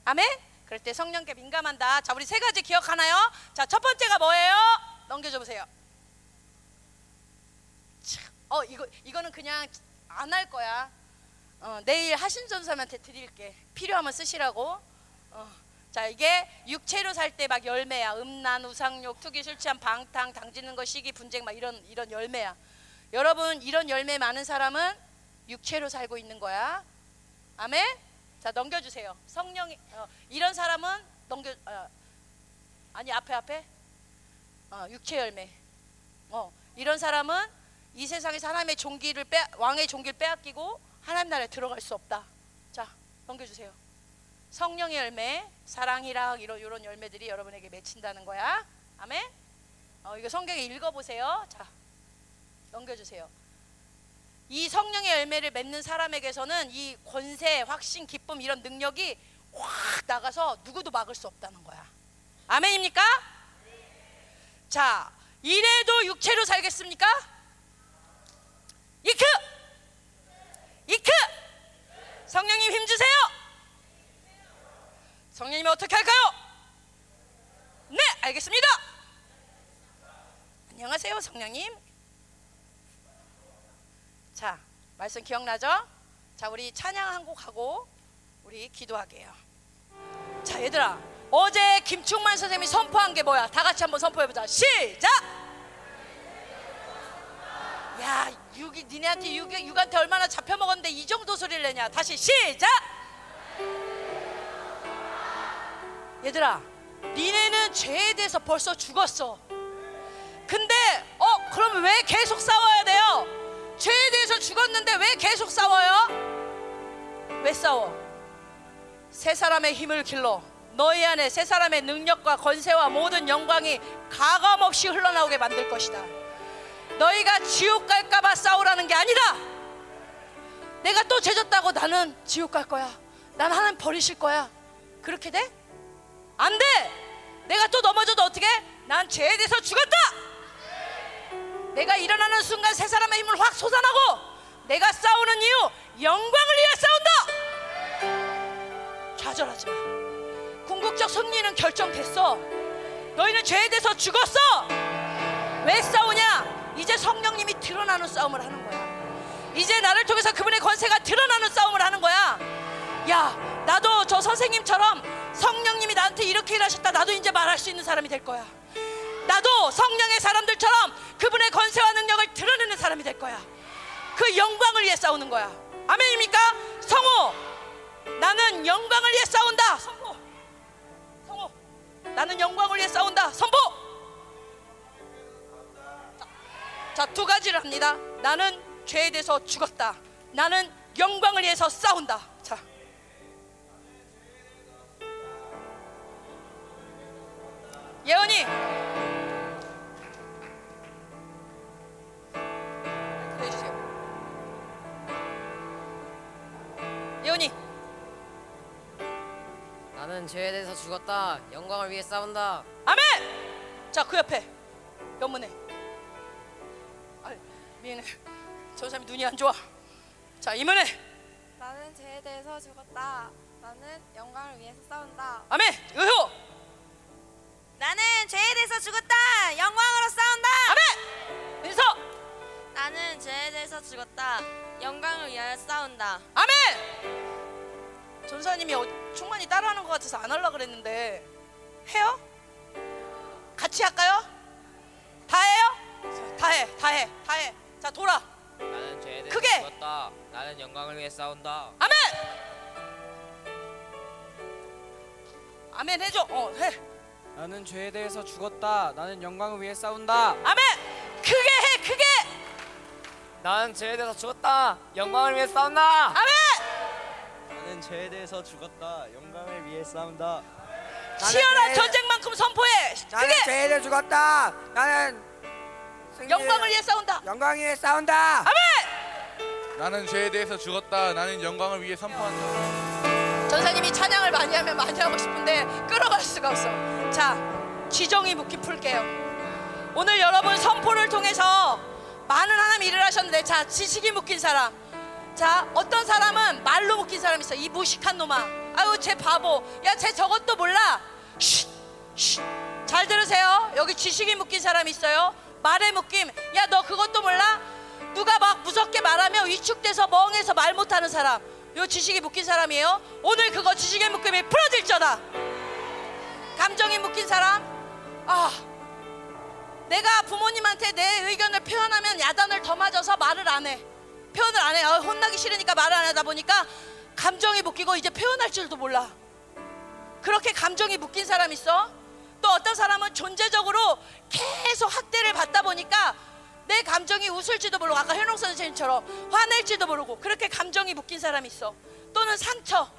아멘? 그럴 때 성령께 민감한다. 자, 우리 세 가지 기억하나요? 자, 첫 번째가 뭐예요? 넘겨줘 보세요. 참, 어, 이거 이거는 그냥 안 할 거야. 어, 내일 하신 전사님한테 드릴게. 필요하면 쓰시라고. 어. 자 이게 육체로 살 때 막 열매야. 음란 우상욕 투기 술 취한 방탕 당지는 것 시기 분쟁 막 이런 이런 열매야. 여러분 이런 열매 많은 사람은 육체로 살고 있는 거야. 아멘? 자 넘겨주세요. 성령이 어, 이런 사람은 넘겨 어, 아니 앞에 앞에? 어, 육체 열매. 어, 이런 사람은 이 세상에서 하나님의 종기를 빼 왕의 종기를 빼앗기고 하나님 나라에 들어갈 수 없다. 자 넘겨주세요 성령의 열매, 사랑이라 이런, 이런 열매들이 여러분에게 맺힌다는 거야. 아멘. 어, 이거 성경에 읽어보세요. 자, 넘겨주세요. 이 성령의 열매를 맺는 사람에게서는 이 권세, 확신, 기쁨 이런 능력이 확 나가서 누구도 막을 수 없다는 거야. 아멘입니까? 자, 이래도 육체로 살겠습니까? 이크! 이크! 성령님 힘주세요! 어떻게 할까요? 네, 알겠습니다. 안녕하세요, 성령님. 자, 말씀 기억나죠? 자, 우리 찬양 한 곡 하고 우리 기도하게요. 자, 얘들아. 어제 김충만 선생님이 선포한 게 뭐야? 다 같이 한번 선포해 보자. 시작. 야, 육이 니네한테 육, 육한테 얼마나 잡혀 먹었는데 이 정도 소리를 내냐? 다시 시작. 얘들아, 니네는 죄에 대해서 벌써 죽었어. 근데 어, 그럼 왜 계속 싸워야 돼요? 죄에 대해서 죽었는데 왜 계속 싸워요? 왜 싸워? 세 사람의 힘을 길러 너희 안에 세 사람의 능력과 권세와 모든 영광이 가감없이 흘러나오게 만들 것이다. 너희가 지옥 갈까봐 싸우라는 게 아니다. 내가 또 죄졌다고 나는 지옥 갈 거야. 난 하나님 버리실 거야. 그렇게 돼? 안 돼. 내가 또 넘어져도 어떻게? 난 죄에 대해서 죽었다. 내가 일어나는 순간 세 사람의 힘을 확 솟아나고 내가 싸우는 이유 영광을 위해 싸운다. 좌절하지 마. 궁극적 승리는 결정됐어. 너희는 죄에 대해서 죽었어. 왜 싸우냐? 이제 성령님이 드러나는 싸움을 하는 거야. 이제 나를 통해서 그분의 권세가 드러나는 싸움을 하는 거야. 야, 나도 저 선생님처럼 성령님이 나한테 이렇게 일하셨다. 나도 이제 말할 수 있는 사람이 될 거야. 나도 성령의 사람들처럼 그분의 권세와 능력을 드러내는 사람이 될 거야. 그 영광을 위해 싸우는 거야. 아멘입니까? 성호, 나는 영광을 위해 싸운다. 선포. 성호, 나는 영광을 위해 싸운다. 선포. 자, 두 가지를 합니다. 나는 죄에 대해서 죽었다. 나는 영광을 위해서 싸운다. 예언이 해주세요. 예언이 나는 죄에 대해서 죽었다. 영광을 위해 싸운다. 아멘. 자, 그 옆에 연문에. 아, 미안해. 저 사람이 눈이 안 좋아. 자, 이문에. 나는 죄에 대해서 죽었다. 나는 영광을 위해서 싸운다. 아멘. 의호. 나는 죄에 대해서 죽었다. 영광으로 싸운다. 아멘. 민서. 나는 죄에 대해서 죽었다. 영광을 위하여 싸운다. 아멘. 전사님이 어, 충만히 따라하는 것 같아서 안 하려 그랬는데 해요? 같이 할까요? 다 해요? 다 해, 다 해, 다 해. 자 돌아. 나는 죄에 대해서 크게! 죽었다. 나는 영광을 위해 싸운다. 아멘. 아멘 해줘. 어 해. 나는 죄에 대해서 죽었다. 나는 영광을 위해 싸운다. 아멘. 크게 해, 크게. 나는 죄에 대해서 죽었다. 영광을 위해 싸운다. 아멘. 나는 죄에 대해서 죽었다. 영광을 위해 싸운다. 치열한 죄- 전쟁만큼 선포해. 나는 크게. 죄에 대해 죽었다. 나는 영광을 위해 싸운다. 영광을 위해 싸운다. 아멘. 나는 죄에 대해서 죽었다. 나는 영광을 위해 선포한다. 전사님이 찬양을 많이 하면 많이 하고 싶은데 끌어갈 수가 없어. 자, 지정이 묵기 풀게요. 오늘 여러분 선포를 통해서 많은 하나님 일을 하셨는데 자, 지식이 묶인 사람. 자, 어떤 사람은 말로 묶인 사람 있어. 이 무식한 놈아. 아유, 쟤 바보. 야, 쟤 저것도 몰라. 쉿, 쉿. 잘 들으세요. 여기 지식이 묶인 사람 있어요. 말에 묶임. 야, 너 그것도 몰라? 누가 막 무섭게 말하면 위축돼서 멍해서 말 못하는 사람. 요 지식이 묶인 사람이에요. 오늘 그거 지식의 묶임이 풀어질 거다. 감정이 묶인 사람. 아, 내가 부모님한테 내 의견을 표현하면 야단을 더 맞아서 말을 안 해. 표현을 안 해. 아, 혼나기 싫으니까 말을 안 하다 보니까 감정이 묶이고 이제 표현할 줄도 몰라. 그렇게 감정이 묶인 사람 있어. 또 어떤 사람은 존재적으로 계속 학대를 받다 보니까 내 감정이 웃을지도 모르고 아까 현옥 선생님처럼 화낼지도 모르고 그렇게 감정이 묶인 사람이 있어. 또는 상처.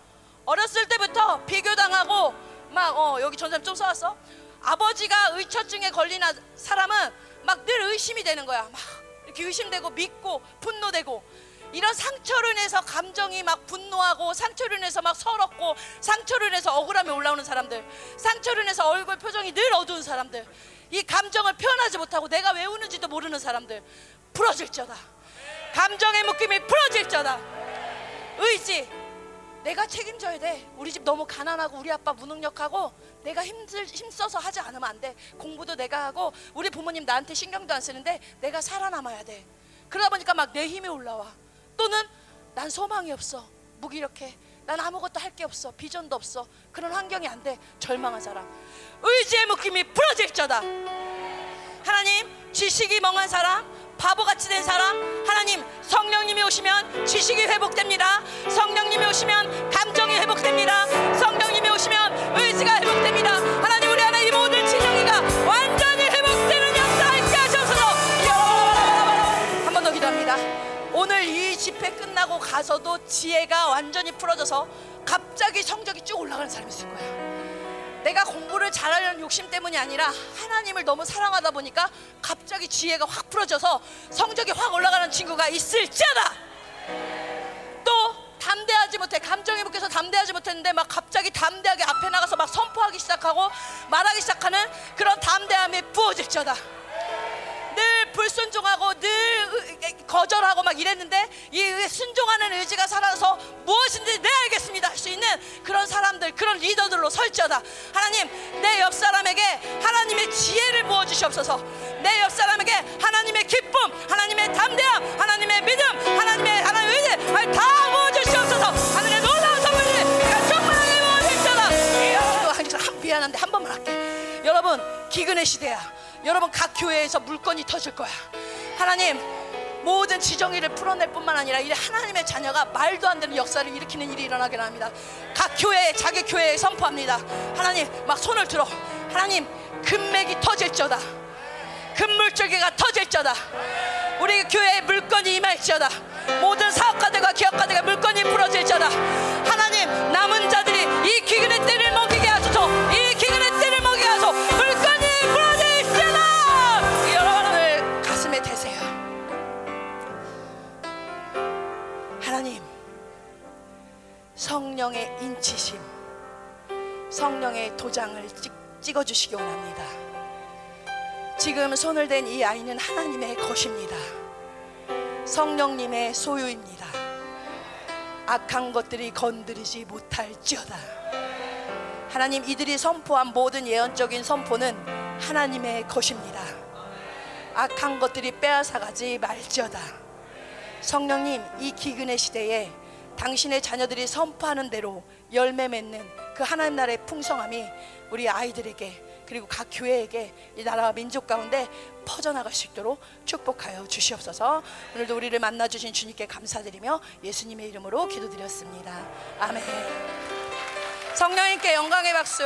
어렸을 때부터 비교당하고 막 어 여기 전사님 좀 써왔어. 아버지가 의처증에 걸린 아- 사람은 막 늘 의심이 되는 거야. 막 이렇게 의심되고 믿고 분노되고 이런 상처로 인해서 감정이 막 분노하고 상처로 인해서 막 서럽고 상처로 인해서 억울함이 올라오는 사람들 상처로 인해서 얼굴 표정이 늘 어두운 사람들 이 감정을 표현하지 못하고 내가 왜 우는지도 모르는 사람들 풀어질저다 감정의 묶임이 풀어질저다 의지 내가 책임져야 돼. 우리 집 너무 가난하고 우리 아빠 무능력하고 내가 힘들 힘써서 하지 않으면 안 돼. 공부도 내가 하고 우리 부모님 나한테 신경도 안 쓰는데 내가 살아남아야 돼. 그러다 보니까 막 내 힘이 올라와. 또는 난 소망이 없어. 무기력해. 난 아무것도 할 게 없어. 비전도 없어. 그런 환경이 안 돼. 절망한 사람. 의지의 묶임이 부러질저다. 하나님 지식이 멍한 사람 바보같이 된 사람 하나님 성령님이 오시면 지식이 회복됩니다. 성령님이 오시면 감정이 회복됩니다. 성령님이 오시면 의지가 회복됩니다. 하나님 우리 안에 이 모든 진영이가 완전히 회복되는 역사 있게 하셔서 한 번 더 기도합니다. 오늘 이 집회 끝나고 가서도 지혜가 완전히 풀어져서 갑자기 성적이 쭉 올라가는 사람이 있을 거야 내가 공부를 잘하려는 욕심 때문이 아니라 하나님을 너무 사랑하다 보니까 갑자기 지혜가 확 풀어져서 성적이 확 올라가는 친구가 있을지어다. 또 담대하지 못해 감정에 묶여서 담대하지 못했는데 막 갑자기 담대하게 앞에 나가서 막 선포하기 시작하고 말하기 시작하는 그런 담대함이 부어질지어다. 늘 불순종하고 늘 의- 거절하고 막 이랬는데 이 의- 순종하는 의지가 살아서 무엇인지 내 알겠습니다. 할 수 있는 그런 사람들 그런 리더들로 설지어다. 하나님 내 옆 사람에게 하나님의 지혜를 부어 주시옵소서. 내 옆 사람에게 하나님의 기쁨 하나님의 담대함 하나님의 믿음 하나님의 하나님의 의지 다 부어 주시옵소서. 하나님의 놀라운 선물들이 정말하게 부어. 주시옵소서 한 미안한데 한 번만 할게. 여러분 기근의 시대야 여러분 각 교회에서 물건이 터질 거야. 하나님 모든 지정의를 풀어낼 뿐만 아니라 이 하나님의 자녀가 말도 안 되는 역사를 일으키는 일이 일어나게 합니다. 각 교회에 자기 교회에 선포합니다. 하나님 막 손을 들어. 하나님 금맥이 터질저다. 금물줄기가 터질저다. 우리 교회에 물건이 임할지어다. 모든 사업가들과 기업가들과 물건이 부러질지어다. 하나님 남은 자들이 이 기근의 때를 먹이게 성령의 인치심 성령의 도장을 찍, 찍어주시기 원합니다 지금 손을 댄 이 아이는 하나님의 것입니다. 성령님의 소유입니다. 악한 것들이 건드리지 못할지어다. 하나님 이들이 선포한 모든 예언적인 선포는 하나님의 것입니다. 악한 것들이 빼앗아가지 말지어다. 성령님 이 기근의 시대에 당신의 자녀들이 선포하는 대로 열매 맺는 그 하나님 나라의 풍성함이 우리 아이들에게 그리고 각 교회에게 이 나라와 민족 가운데 퍼져나갈 수 있도록 축복하여 주시옵소서. 오늘도 우리를 만나 주신 주님께 감사드리며 예수님의 이름으로 기도드렸습니다. 아멘. 성령님께 영광의 박수